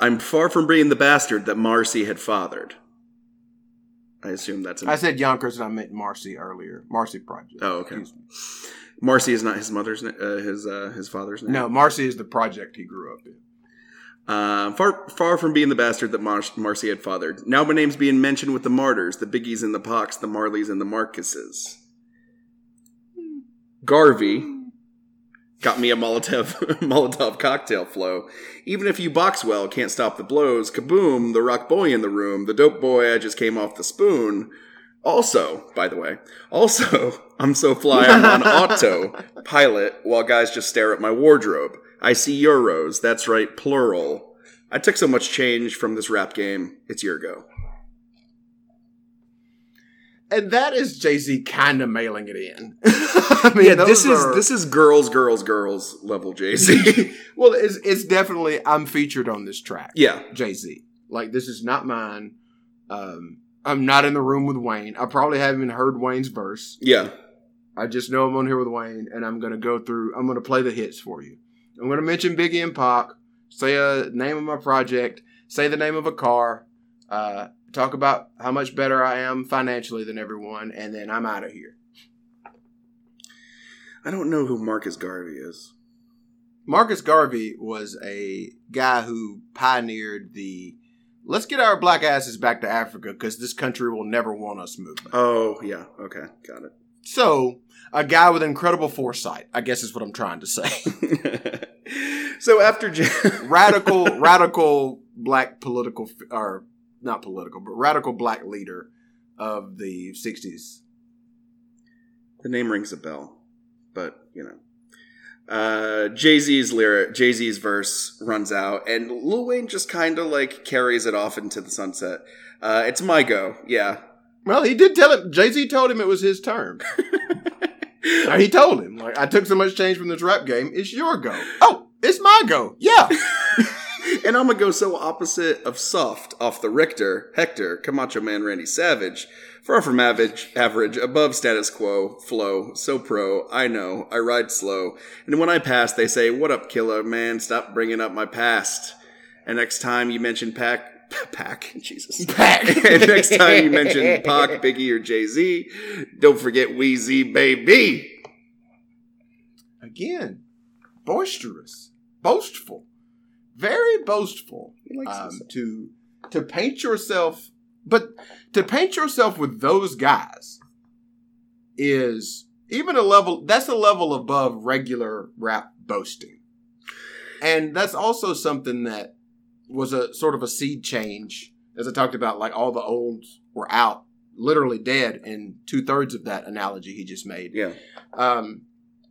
I'm far from being the bastard that Marcy had fathered. I assume that's an I said Yonkers and I meant Marcy earlier. Marcy Project. Oh, okay. Marcy is not his mother's na- uh, his uh, his father's name. No, Marcy is the project he grew up in. Uh, far far from being the bastard that Mar- Marcy had fathered. Now my name's being mentioned with the martyrs, the Biggies and the Pacs, the Marleys and the Marcuses. Garvey got me a Molotov Molotov cocktail flow. Even if you box well, can't stop the blows. Kaboom! The rock boy in the room, the dope boy I just came off the spoon. Also, by the way, also, I'm so fly I'm on auto pilot while guys just stare at my wardrobe. I see euros. That's right, plural. I took so much change from this rap game. It's your go. And that is Jay Z kind of mailing it in. I mean, Yeah, this those is this is girls, girls, girls level Jay Z. well, it's, it's definitely I'm featured on this track. yeah, Jay Z. Like this is not mine. Um, I'm not in the room with Wayne. I probably haven't heard Wayne's verse. yeah. I just know I'm on here with Wayne, and I'm gonna go through. I'm gonna play the hits for you. I'm gonna mention Biggie and Pac. Say a name of my project. Say the name of a car. Uh, talk about how much better I am financially than everyone, and then I'm out of here. I don't know who Marcus Garvey is. Marcus Garvey was a guy who pioneered the let's get our black asses back to Africa because this country will never want us movement. Oh, yeah. Okay, got it. So, a guy with incredible foresight, I guess is what I'm trying to say. so after Jay- radical, radical black political or not political, but radical black leader of the '60s. The name rings a bell, but you know. Uh, Jay Z's lyric, Jay Z's verse runs out, and Lil Wayne just kind of like carries it off into the sunset. Uh, it's my go, yeah. Well, he did tell him. Jay Z told him it was his turn. He told him, like, I took so much change from this rap game. It's your go. Oh, it's my go. Yeah. and I'm gonna go so opposite of soft off the Richter, Hector, Camacho Man, Randy Savage. Far from average, average, above status quo, flow, so pro, I know, I ride slow. And when I pass, they say, What up, killer, man? Stop bringing up my past. And next time you mention Pac, Pac, Jesus. Pac. and next time you mention Pac, Biggie, or Jay Z, don't forget Wheezy, baby. Again, boisterous, boastful, very boastful. Um, to to paint yourself, but to paint yourself with those guys is even a level. That's a level above regular rap boasting, and that's also something that was a sort of a seed change, as I talked about. Like all the olds were out, literally dead, in two thirds of that analogy he just made Yeah. um,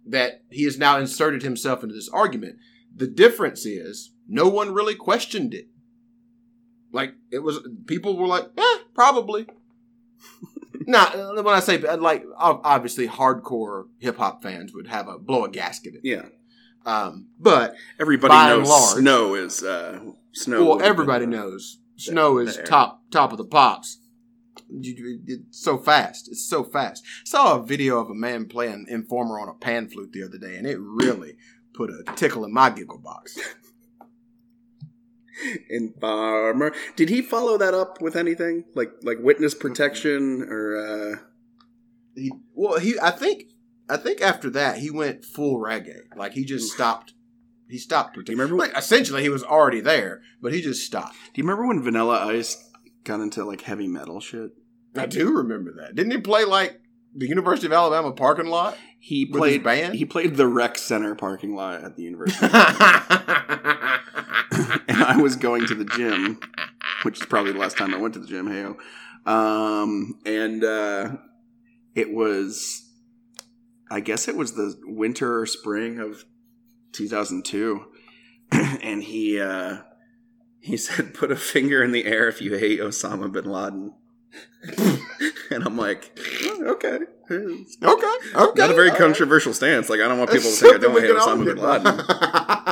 that he has now inserted himself into this argument. The difference is no one really questioned it. Like it was, people were like, "Eh, probably." now, when I say like, obviously, hardcore hip hop fans would have a blow a gasket. At. Yeah. Um, but Everybody By and knows large- snow is uh, snow. well, everybody uh, knows snow is top top of the pops. You- It's so fast. It's so fast. saw a video of a man playing Informer on a pan flute the other day, and it really put a tickle in my giggle box. Informer. Did he follow that up with anything like like witness protection or? uh He well, he I think I think after that he went full reggae. Like he just stopped. He stopped. Do you remember? Like, essentially, he was already there, but he just stopped. do you remember when Vanilla Ice got into like heavy metal shit? I do remember that. Didn't he play like the University of Alabama parking lot? He played band? He played the rec center parking lot at the university, and I was going to the gym, which is probably the last time I went to the gym. Heyo, um, and uh, it was, I guess it was the winter or spring of 2002, and he uh, he said, "Put a finger in the air if you hate Osama bin Laden." and I'm like, "Oh, okay. Okay. Okay. Not a very all right. controversial stance. Like I don't want people to think I don't hate Osama bin Laden.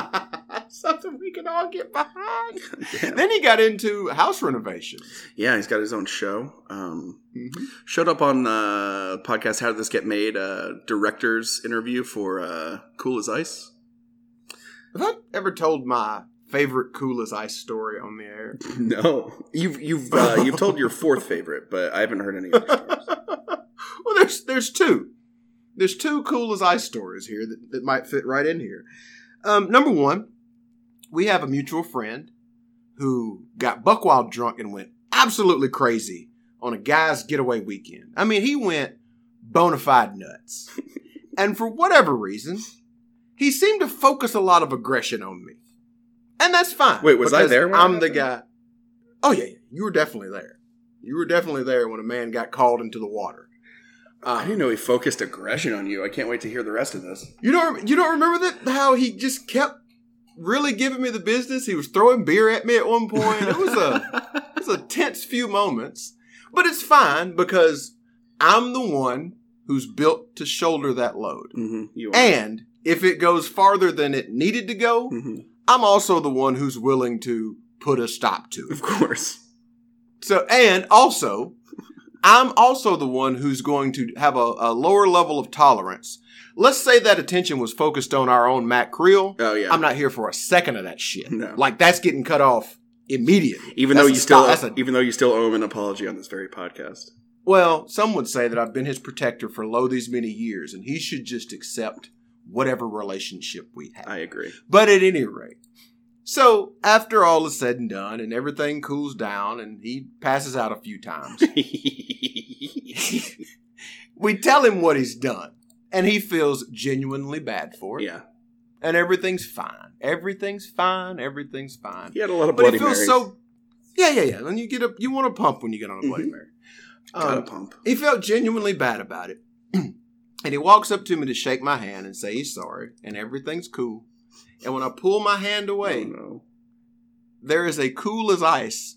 we can all get behind. Yeah. Then he got into house renovations. Yeah, he's got his own show. Um, Mm-hmm. showed up on uh, podcast How Did This Get Made? Uh, director's interview for uh, Cool as Ice. Have I ever told my favorite cool as ice story on the air? No, you've you've uh, you've told your fourth favorite, but I haven't heard any. Other stories. well, there's there's two. There's two cool as ice stories here that, that might fit right in here. Um, number one, we have a mutual friend who got buckwild drunk and went absolutely crazy on a guy's getaway weekend. I mean, he went bona fide nuts. and for whatever reason, he seemed to focus a lot of aggression on me. And that's fine. Wait, was I there when I'm the guy. Oh, yeah, yeah. You were definitely there. You were definitely there when a man got called into the water. Uh, I didn't know he focused aggression on you. I can't wait to hear the rest of this. You don't you don't remember that how he just kept really giving me the business. He was throwing beer at me at one point. It was a it was a tense few moments, but it's fine because I'm the one who's built to shoulder that load. hmm. And if it goes farther than it needed to go, Mhm. I'm also the one who's willing to put a stop to it. of course. So, and also, I'm also the one who's going to have a, a lower level of tolerance. Let's say that attention was focused on our own Matt Creel. Oh yeah. I'm not here for a second of that shit. No. Like that's getting cut off immediately. even That's though you still, a- even though you still owe him an apology on this very podcast. well, some would say that I've been his protector for lo these many years, and he should just accept whatever relationship we have. I agree. But at any rate, so after all is said and done, and everything cools down, and he passes out a few times. we tell him what he's done, and he feels genuinely bad for it. yeah, And everything's fine. Everything's fine. Everything's fine. he had a lot of But he feels Marys. so Yeah, yeah, yeah. And you get a, you want to pump when you get on a Bloody Mhm. Mary. Um, pump. he felt genuinely bad about it. and he walks up to me to shake my hand and say he's sorry and everything's cool. And when I pull my hand away, Oh, no. there is a cool as ice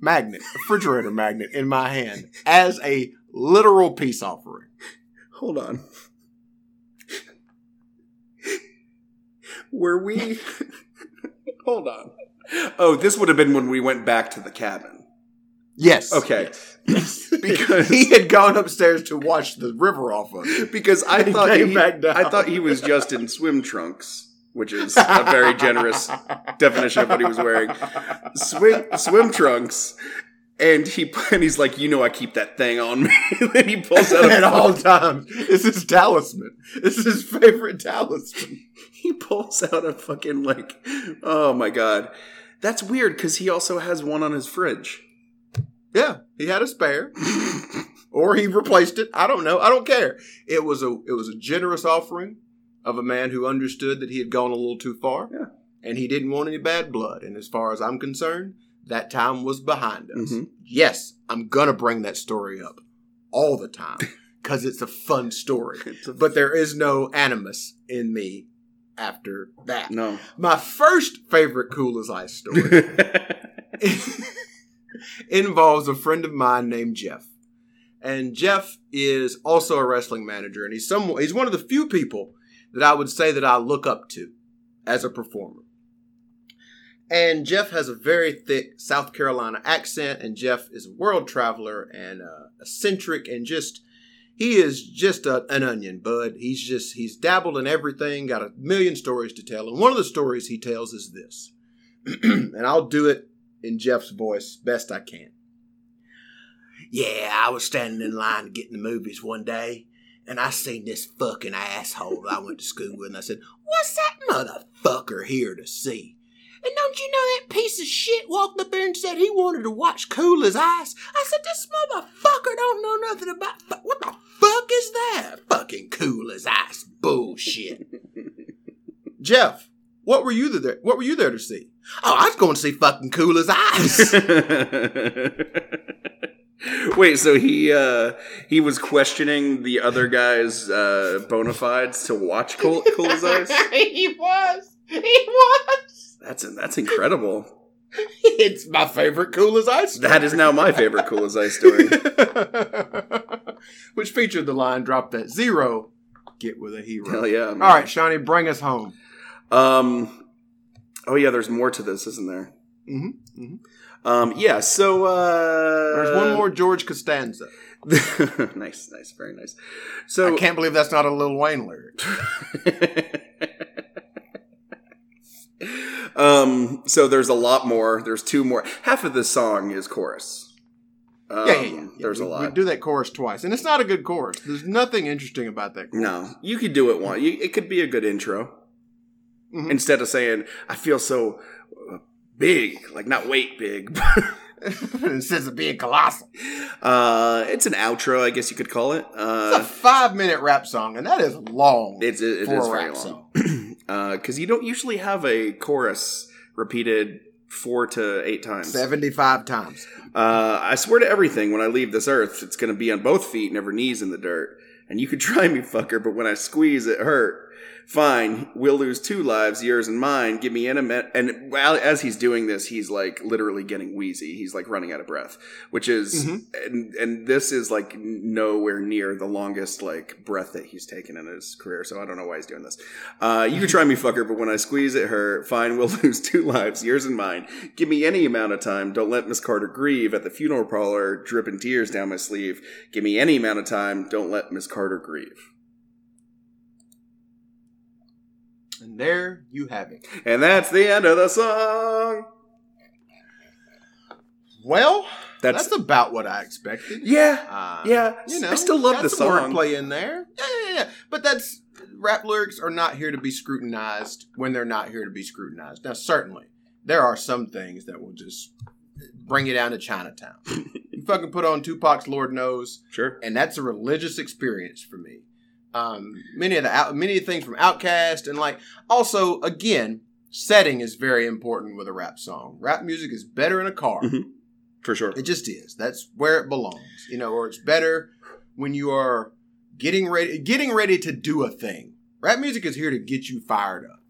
magnet, refrigerator magnet in my hand as a literal peace offering. Hold on. Were we? Hold on. Oh, this would have been when we went back to the cabin. Yes. Okay. Yes. Because- he had gone upstairs to wash the river off of it. Because I he thought came he, back down. I thought he was just in swim trunks, which is a very generous definition of what he was wearing. Swim swim trunks, and he and he's like, you know, I keep that thing on me. then he pulls out at all times. It's his talisman. It's his favorite talisman. he pulls out a fucking like, oh my god, that's weird because he also has one on his fridge. Yeah, he had a spare, or he replaced it. I don't know. I don't care. It was a it was a generous offering of a man who understood that he had gone a little too far, Yeah. and he didn't want any bad blood. And as far as I'm concerned, that time was behind us. Mhm. Yes, I'm gonna bring that story up all the time because it's a fun story. A- But there is no animus in me after that. no. My first favorite cool as ice story involves a friend of mine named Jeff. And Jeff is also a wrestling manager, and he's some he's one of the few people that I would say that I look up to as a performer. And Jeff has a very thick South Carolina accent, and Jeff is a world traveler and uh, eccentric, and just he is just a, an onion, bud. He's just he's dabbled in everything, got a million stories to tell, and one of the stories he tells is this, and I'll do it in Jeff's voice best I can. Yeah, I was standing in line to get in the movies one day, and I seen this fucking asshole I went to school with, and I said, What's that motherfucker here to see? And don't you know that piece of shit walked up there and said he wanted to watch Cool as Ice? I said, This motherfucker don't know nothing about. Fu- what the fuck is that? Fucking Cool as Ice bullshit. Jeff, what were you there? What were you there to see? Oh, I was going to see fucking Cool as Ice. Wait, so he uh he was questioning the other guy's uh bona fides to watch Cool, cool as Ice? he was. He was. That's that's incredible. It's my favorite Cool as Ice. story. That is now my favorite Cool as Ice story. Which featured the line "Drop that zero, get with a hero." Hell yeah. man. All right, Shawnee, bring us home. Um Oh yeah, there's more to this, isn't there? Mm-hmm. Mm-hmm. Um yeah, so uh There's one more George Costanza. nice, nice, very nice. So I can't believe that's not a Lil Wayne lyric. Um, so there's a lot more. There's two more. Half of the song is chorus. Um, yeah, yeah, yeah. There's we, a lot. We do that chorus twice, and it's not a good chorus. There's nothing interesting about that. Chorus. no, you could do it one. You, it could be a good intro Mhm. instead of saying "I feel so uh, big," like not weight big. Instead of being colossal. uh, it's an outro, I guess you could call it. It's a Uh, five minute rap song, and that is long. it's it, it for is a very long because you don't usually have a chorus repeated four to eight times. 75 times. Uh, I swear to everything, when I leave this earth, it's going to be on both feet, never knees in the dirt. And you could try me, fucker, but when I squeeze, it hurt. Fine, we'll lose two lives, yours and mine. Give me an minute. And as he's doing this, he's like literally getting wheezy. He's like running out of breath, which is, Mhm. and, and this is like nowhere near the longest like breath that he's taken in his career. So I don't know why he's doing this. Uh, you can try me, fucker, but when I squeeze, it her, Fine, we'll lose two lives, yours and mine. Give me any amount of time. Don't let Miss Carter grieve at the funeral parlor, dripping tears down my sleeve. Give me any amount of time. Don't let Miss Carter grieve. And there you have it. And that's the end of the song. Well, That's, that's, about what I expected. yeah, Uh, yeah. you know, I still love the song. wordplay in there. Yeah, yeah, yeah. But that's rap lyrics are not here to be scrutinized when they're not here to be scrutinized. Now, certainly there are some things that will just bring you down to Chinatown. you fucking put on Tupac's "Lord Knows," Sure. and that's a religious experience for me. Um, many of the out, many of the things from OutKast, and like also again, setting is very important with a rap song. Rap music is better in a car. Mhm. For sure. It just is. That's where it belongs. You know, or it's better when you are getting ready getting ready to do a thing. Rap music is here to get you fired up.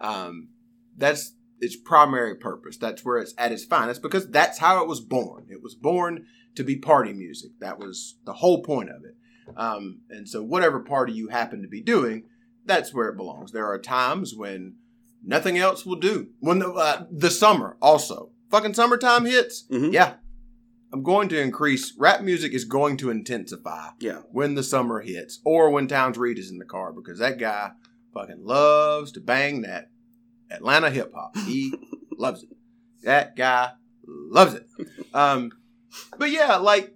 Um, that's its primary purpose. That's where it's at its finest because that's how it was born. It was born to be party music. That was the whole point of it. Um, and so, whatever party you happen to be doing, that's where it belongs. There are times when nothing else will do. When the uh, the summer also fucking summertime hits, Mhm. yeah, I'm going to increase. Rap music is going to intensify Yeah. when the summer hits, or when Towns Reed is in the car because that guy fucking loves to bang that Atlanta hip hop. He loves it. That guy loves it. Um, but yeah, like,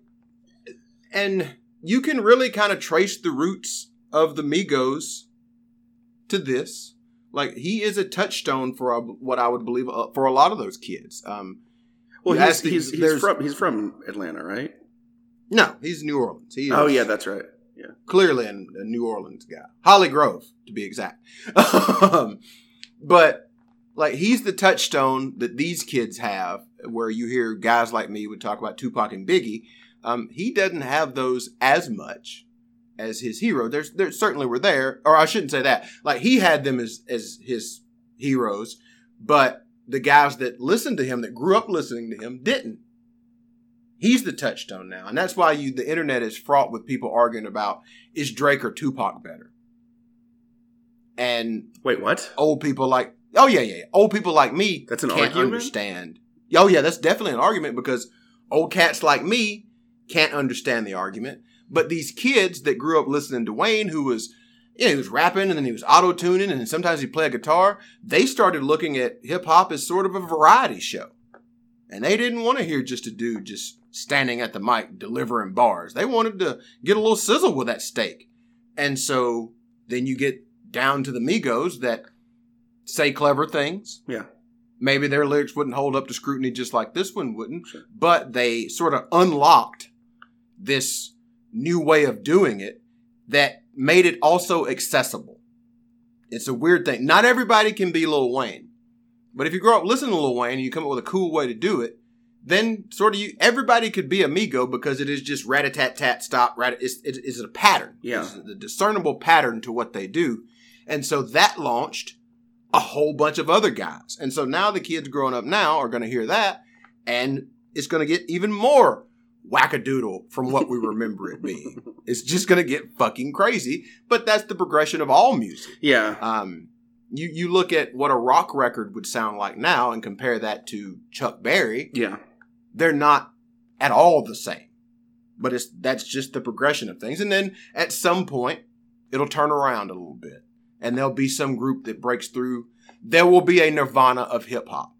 and you can really kind of trace the roots of the Migos to this. Like, he is a touchstone for a, what I would believe uh, for a lot of those kids. Um, Well, he's, the- he's, he's from he's from Atlanta, right? no, he's New Orleans. He is Oh yeah, that's right. Yeah, clearly a, a New Orleans guy, Holly Grove to be exact. um, but like he's the touchstone that these kids have, where you hear guys like me would talk about Tupac and Biggie. Um, he doesn't have those as much as his hero. There's there certainly were there, or I shouldn't say that. Like he had them as as his heroes, but the guys that listened to him, that grew up listening to him, didn't. He's the touchstone now, and that's why you the internet is fraught with people arguing about is Drake or Tupac better. And Wait, what? old people like oh yeah yeah, yeah. old people like me That's an can't argument? understand. Oh yeah, that's definitely an argument because old cats like me can't understand the argument. But these kids that grew up listening to Wayne, who was yeah, he was rapping and then he was auto tuning and then sometimes he played a guitar. They started looking at hip hop as sort of a variety show, and they didn't want to hear just a dude just standing at the mic delivering bars. They wanted to get a little sizzle with that steak, and so then you get down to the Migos that say clever things. Yeah. Maybe their lyrics wouldn't hold up to scrutiny just like this one wouldn't, but they sort of unlocked this new way of doing it that made it also accessible. It's a weird thing. Not everybody can be Lil Wayne, but if you grow up listening to Lil Wayne and you come up with a cool way to do it, then sort of you everybody could be a Migo because it is just rat a tat tat stop rat. It's, it's, it's a pattern. Yeah. it's a discernible pattern to what they do, and so that launched a whole bunch of other guys. And so now the kids growing up now are going to hear that, and it's going to get even more wackadoodle from what we remember it being. It's just going to get fucking crazy. But that's the progression of all music. Yeah. Um, you you look at what a rock record would sound like now and compare that to Chuck Berry. Yeah. They're not at all the same. But it's that's just the progression of things. And then at some point, it'll turn around a little bit, and there'll be some group that breaks through. There will be a Nirvana of hip hop.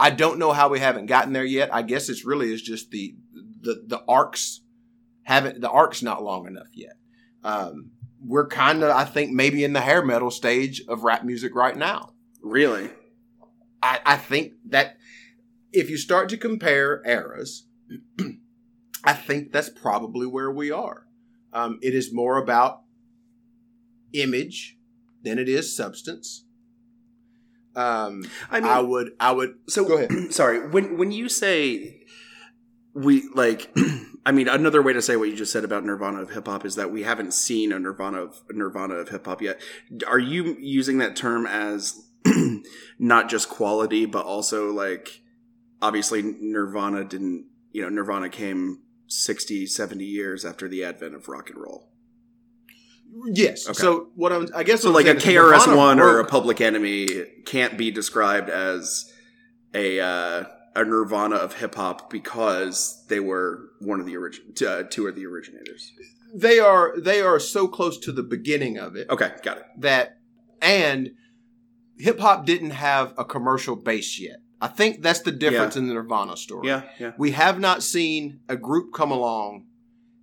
I don't know how we haven't gotten there yet. I guess it's really is just the the the arcs haven't the arc's not long enough yet. Um, we're kind of I think maybe in the hair metal stage of rap music right now. Really? I, I think that if you start to compare eras, I think that's probably where we are. Um, it is more about image than it is substance. Um, I mean, I would, I would. so go ahead. sorry. When when you say we like, I mean, another way to say what you just said about Nirvana of hip hop is that we haven't seen a Nirvana of Nirvana of hip hop yet. Are you using that term as not just quality, but also like obviously Nirvana didn't, you know, Nirvana came 60, 70 years after the advent of rock and roll. Yes. Okay. So what I'm, I guess, So like a KRS One or a Public Enemy can't be described as a uh, a Nirvana of hip hop because they were one of the origin, uh, two of the originators. they are they are so close to the beginning of it Okay, got it. that and hip hop didn't have a commercial base yet. I think that's the difference in the Nirvana story. Yeah, yeah. We have not seen a group come along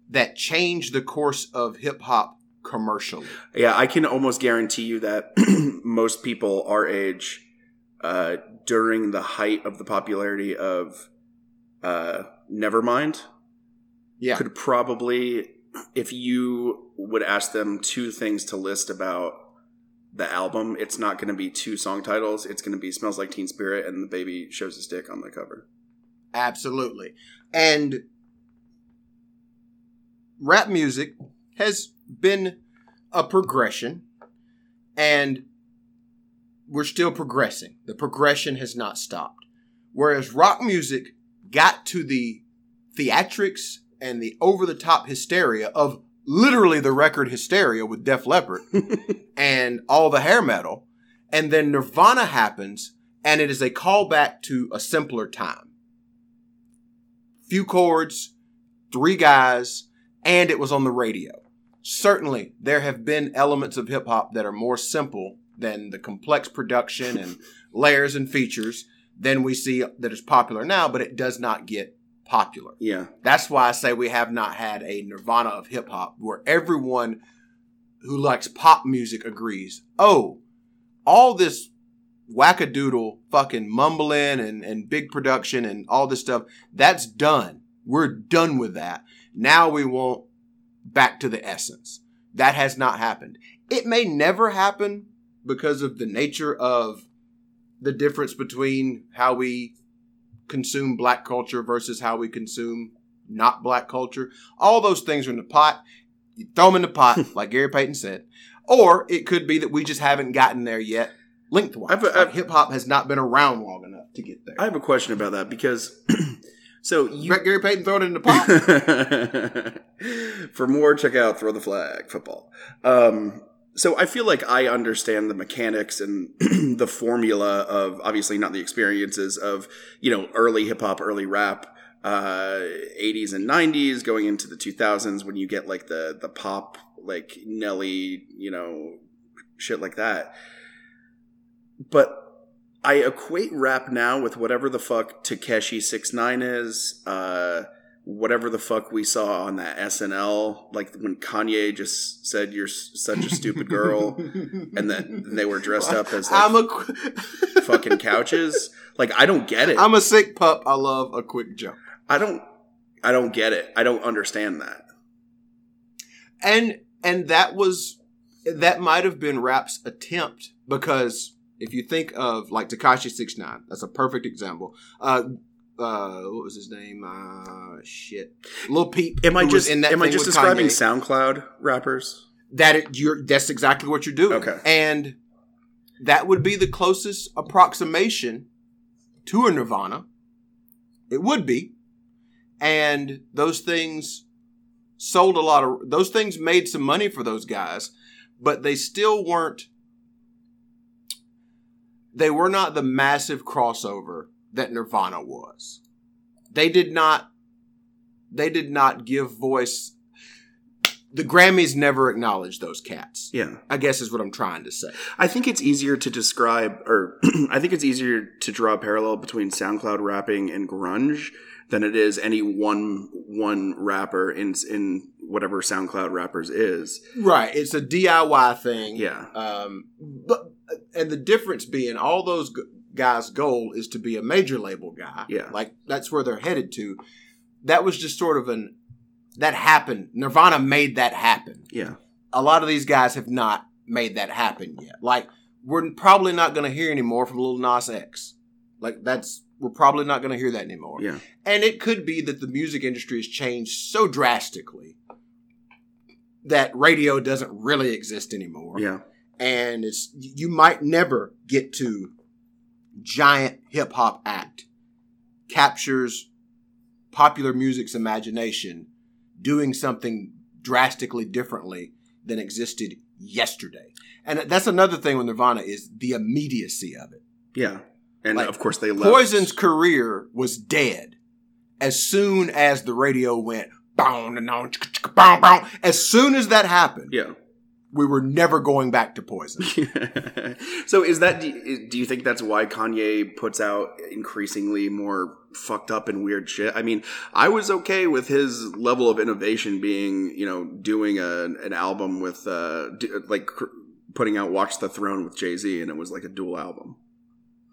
that changed the course of hip hop commercially. Yeah, I can almost guarantee you that most people our age, uh, during the height of the popularity of uh, Nevermind, Yeah. could probably, if you would ask them two things to list about the album, it's not going to be two song titles. It's going to be "Smells Like Teen Spirit" and the baby shows his dick on the cover. Absolutely. And rap music has been a progression and we're still progressing. The progression has not stopped. Whereas rock music got to the theatrics and the over the top hysteria of literally the record hysteria with Def Leppard and all the hair metal. And then Nirvana happens and it is a callback to a simpler time. Few chords, three guys, and it was on the radio. Certainly, there have been elements of hip hop that are more simple than the complex production and layers and features than we see that is popular now, but it does not get popular. Yeah, That's why I say we have not had a nirvana of hip hop where everyone who likes pop music agrees. Oh, all this wackadoodle fucking mumbling and, and big production and all this stuff, that's done. We're done with that. Now we want back to the essence. That has not happened. It may never happen because of the nature of the difference between how we consume black culture versus how we consume not black culture. All those things are in the pot. You throw them in the pot, like Gary Payton said. Or it could be that we just haven't gotten there yet lengthwise. I've- Hip hop has not been around long enough to get there. I have a question about that because so you Let Gary Payton throw it in the pot. For more, check out Throw the Flag Football. Um, so I feel like I understand the mechanics and the formula of obviously not the experiences of you know early hip hop, early rap, uh, 80s and 90s, going into the 2000s when you get like the the pop like Nelly, you know, shit like that. But I equate rap now with whatever the fuck Tekashi Six Nine is, uh, whatever the fuck we saw on that SNL, like when Kanye just said you're such a stupid girl, and then they were dressed up as like I'm a qu- fucking couches. Like I don't get it. I'm a sick pup. I love a quick jump. I don't. I don't get it. I don't understand that. and and that was that might have been rap's attempt because if you think of like Tekashi Six Nine, that's a perfect example. Uh, uh, what was his name? Uh, shit, Lil Peep. Am I just in that am I just describing Kanye. SoundCloud rappers? that? It, you're that's exactly what you're doing. Okay. and that would be the closest approximation to a Nirvana. It would be, and those things sold a lot of those things made some money for those guys, but they still weren't they were not the massive crossover that Nirvana was. They did not they did not give voice the Grammys never acknowledged those cats. Yeah. I guess is what I'm trying to say. I think it's easier to describe, or I think it's easier to draw a parallel between SoundCloud rapping and grunge than it is any one one rapper in in whatever SoundCloud rappers is. Right. It's a DIY thing. Yeah, Um, but and the difference being all those guys' goal is to be a major label guy. Yeah. like that's where they're headed to. That was just sort of an that happened. Nirvana made that happen. yeah, A lot of these guys have not made that happen yet. Like we're probably not going to hear anymore from Lil Nas X. Like that's we're probably not going to hear that anymore. yeah. And it could be that the music industry has changed so drastically that radio doesn't really exist anymore Yeah, and it's you might never get to giant hip hop act captures popular music's imagination doing something drastically differently than existed yesterday. And that's another thing with Nirvana is the immediacy of it. yeah. And Like, of course they left. Poison's career was dead as soon as the radio went bow, bow, bow. As soon as that happened, Yeah. We were never going back to Poison. so is that do you, think that's why Kanye puts out increasingly more fucked up and weird shit? I mean, I was okay with his level of innovation being, you know, doing a, an album with uh like putting out Watch the Throne with Jay-Z and it was like a dual album.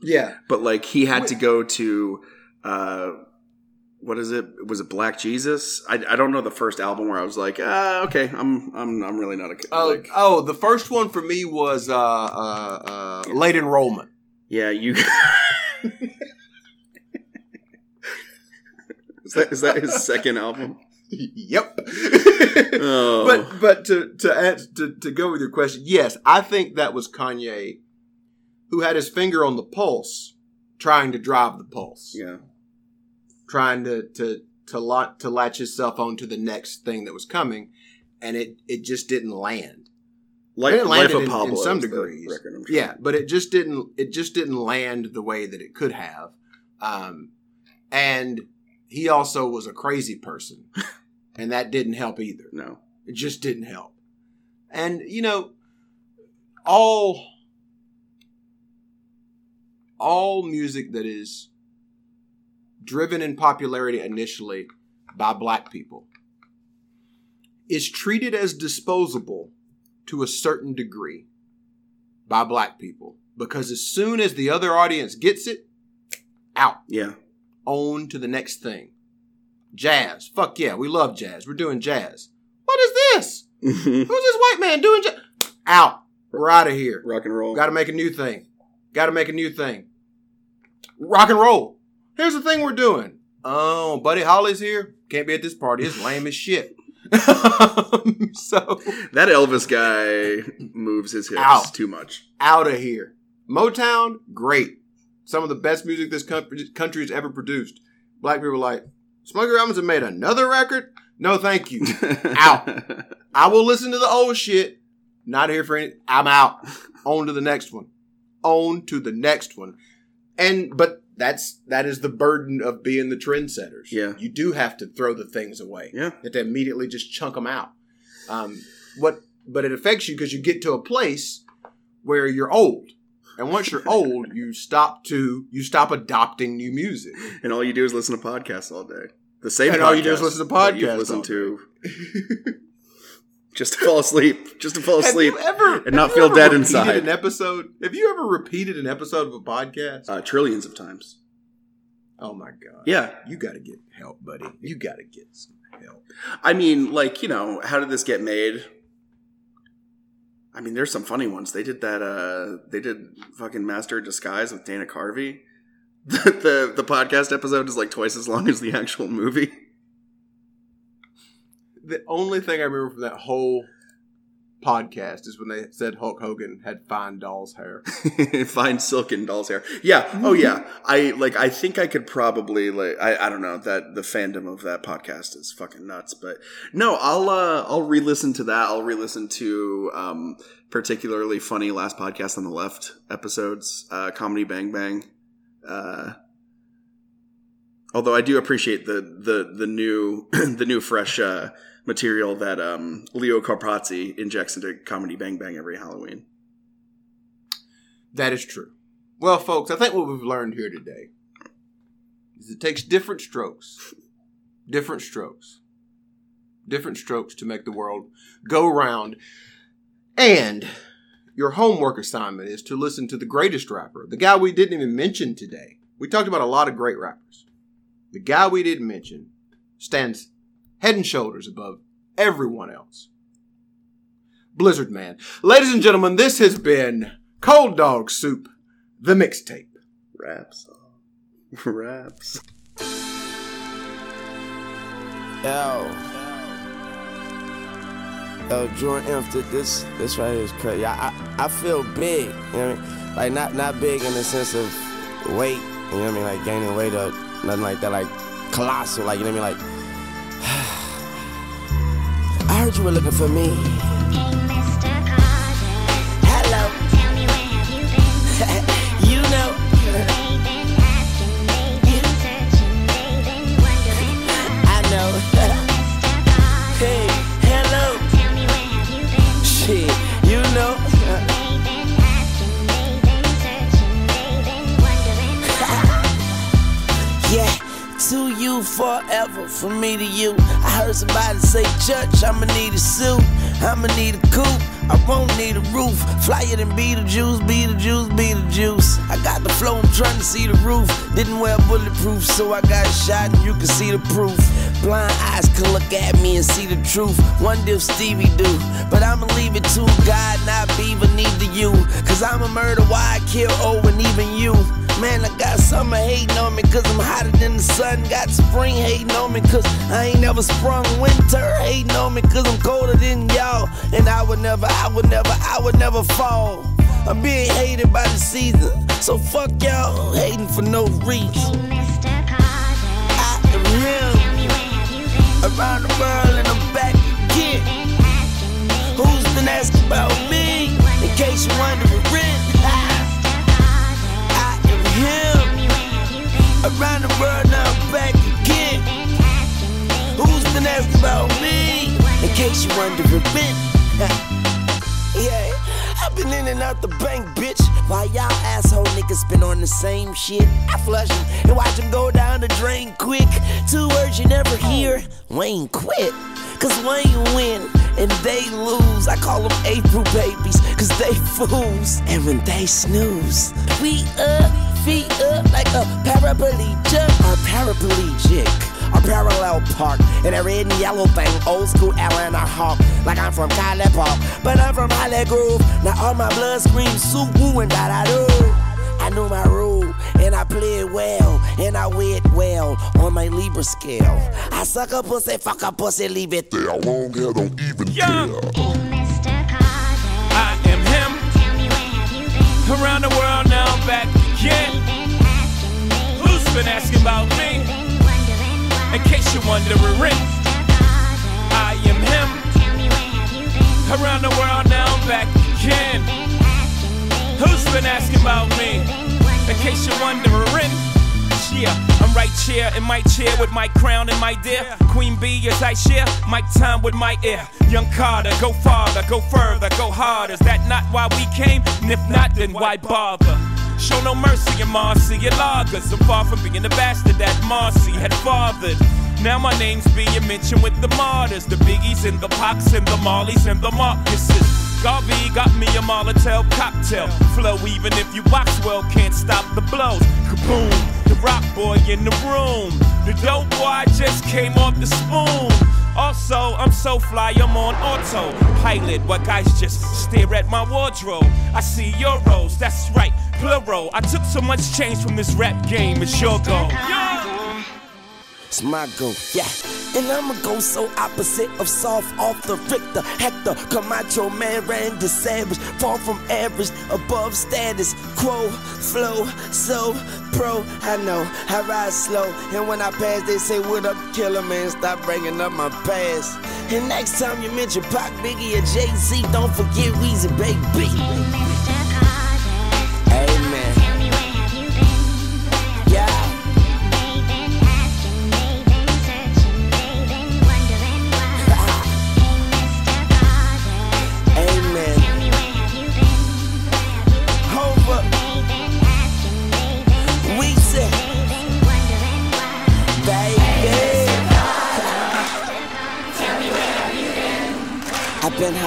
Yeah. But like he had to go to uh what is it? Was it Black Jesus? I, I don't know the first album where I was like, ah, okay, I'm I'm I'm really not a Oh, like, oh, the first one for me was uh, uh, uh, late enrollment. yeah, you. is that is that his second album? yep. Oh, but but to to, answer, to to go with your question, yes, I think that was Kanye who had his finger on the pulse, trying to drive the pulse, yeah, trying to to to lot to latch himself onto the next thing that was coming, and it it just didn't land. It landed in- in some degrees. record, Yeah, but it just didn't it just didn't land the way that it could have. Um, and he also was a crazy person, and that didn't help either. no, It just didn't help. And you know, all all music that is driven in popularity initially by black people is treated as disposable to a certain degree by black people because as soon as the other audience gets it out yeah, on to the next thing jazz fuck yeah we love jazz we're doing jazz what is this Who's this white man doing? Ja- Out. We're out of here. rock and roll. Got to make a new thing. Got to make a new thing. Rock and roll. Here's the thing we're doing. Oh, Buddy Holly's here. Can't be at this party. It's lame as shit. so That Elvis guy moves his hips Out. too much. out of here. Motown, great. Some of the best music this country, has ever produced. Black people are like, Smokey Robinson made another record? No, thank you. Out. I will listen to the old shit. Not here for any. I'm out. On to the next one. On to the next one. And but that's that is the burden of being the trendsetters. Yeah. you do have to throw the things away. Yeah. you have to immediately just chunk them out. Um, what? But it affects you because you get to a place where you're old, and once you're old, you stop to you stop adopting new music. and all you do is listen to podcasts all day. The same. And all you do is listen to podcasts listened all to just to fall asleep, just to fall asleep. ever and not feel dead inside. An episode. Have you ever repeated an episode of a podcast? Uh, trillions of times. oh my god! Yeah, you got to get help, buddy. You got to get some help. I mean, like you know, how did this get made? I mean, there's some funny ones. They did that. uh They did fucking Master of Disguise with Dana Carvey. The, the the podcast episode is like twice as long as the actual movie. The only thing I remember from that whole podcast is when they said Hulk Hogan had fine doll's hair. Fine silken doll's hair. Yeah. Oh yeah. I like. I think I could probably like. I, I don't know that the fandom of that podcast is fucking nuts. But no, I'll uh I'll re-listen to that. I'll re-listen to um particularly funny last podcast on the left episodes. Uh, comedy Bang Bang. Uh. Although I do appreciate the the the new the new fresh uh, material that um, Leo Carpazzi injects into comedy Bang Bang every Halloween. That is true. Well, folks, I think what we've learned here today is it takes different strokes, different strokes, different strokes to make the world go round. And your homework assignment is to listen to the greatest rapper, the guy we didn't even mention today. We talked about a lot of great rappers. The guy we didn't mention stands head and shoulders above everyone else. Blizzard Man. Ladies and gentlemen, this has been Cold Dog Soup, the mixtape. Raps. Raps. Yo. Yo, Jordan Inf, this this right here is crazy. I, I I feel big, you know I mean? Like not not big in the sense of weight, you know what I mean? Like gaining weight or nothing like that, like colossal, like you know what I mean? Like I heard you were looking for me. You forever, from me to you. I heard somebody say, Church, I'ma need a suit, I'ma need a coupe, I won't need a roof. Flyer than be the juice, be the juice, be the juice. I got the flow, I'm trying to see the roof. Didn't wear bulletproof, so I got shot and you can see the proof. Blind eyes can look at me and see the truth. Wonder if Stevie do. But I'ma leave it to God, not Beaver, neither you. Cause I'm a murder, why I kill O and even you. Man, I got summer hating on me cause I'm hotter than the sun. Got spring hating on me cause I ain't never sprung. Winter hating on me cause I'm colder than y'all. And I would never, I would never, I would never fall. I'm being hated by the season. So fuck y'all hating for no reason. Hey, Mr. Carter, I am him around the world and I'm back again. Been. Who's been asking about me? In case you wondering, I him around the world now I'm back again. Who's been asking about me? In case you wondering, yeah. I've been in and out the bank, bitch. While y'all asshole niggas been on the same shit. I flush 'em and watch 'em go down the drain quick. Two words you never hear Wayne quit. Cause Wayne win and they lose. I call them April babies, cause they fools. And when they snooze, we up, feet up like a paraplegic or paraplegic a parallel park in a red and yellow thing, old school Atlanta Hawk. Like I'm from Cali Park, but I'm from Hollygrove. Now all my blood screams soup woo and da da do. I know my role, and I play it well, and I wear it well on my Libra scale. I suck a pussy, fuck a pussy, leave it there. Long hair don't even Young. care. Mr. Carter, I am him. tell me where have you been? Around the world now I'm back me. Who's been asking about me? In case you're wondering, I am him. Around the world now I'm back again. Who's been asking about me? In case you're wondering, yeah, I'm right here in my chair with my crown and my dear Queen Bee as I share my time with my ear. Young Carter, go farther, go further, go harder. Is that not why we came? And if not, then why bother? Show no mercy in Marcy and lagers. I'm far from being the bastard that Marcy had fathered. Now my name's being mentioned with the martyrs, the biggies and the Pacs and the mollies and the Marcuses. Garvey got me a Molotov cocktail. Flow, even if you box well, can't stop the blows. Kaboom, the rock boy in the room. The dope boy just came off the spoon. Also, I'm so fly, I'm on auto pilot. What guys just stare at my wardrobe? I see your euros, that's right, plural. I took so much change from this rap game, it's your go. It's my go, yeah. And I'ma go so opposite of soft off the Richter. Hector, Camacho, man, Randy Savage. Far from average, above status quo. Flow, so pro. I know, I ride slow. And when I pass, they say, What up, killer man? Stop bringing up my past. And next time you mention Pac, Biggie, or Jay Z, don't forget Weezy, baby.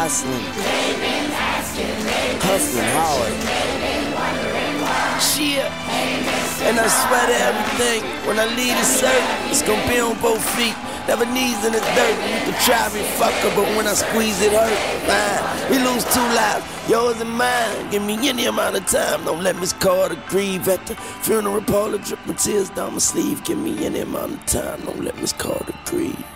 Hustling. Hustling hard. Shit. And I swear to everything, when I leave this earth, it's gonna be on both feet. Never knees in the dirt. You can try me, fucker, but when I squeeze it hurt. Fine. We lose two lives, yours and mine. Give me any amount of time. Don't let Miss Carter grieve at the funeral parlor. Dripping tears down my sleeve. Give me any amount of time. Don't let Miss Carter grieve.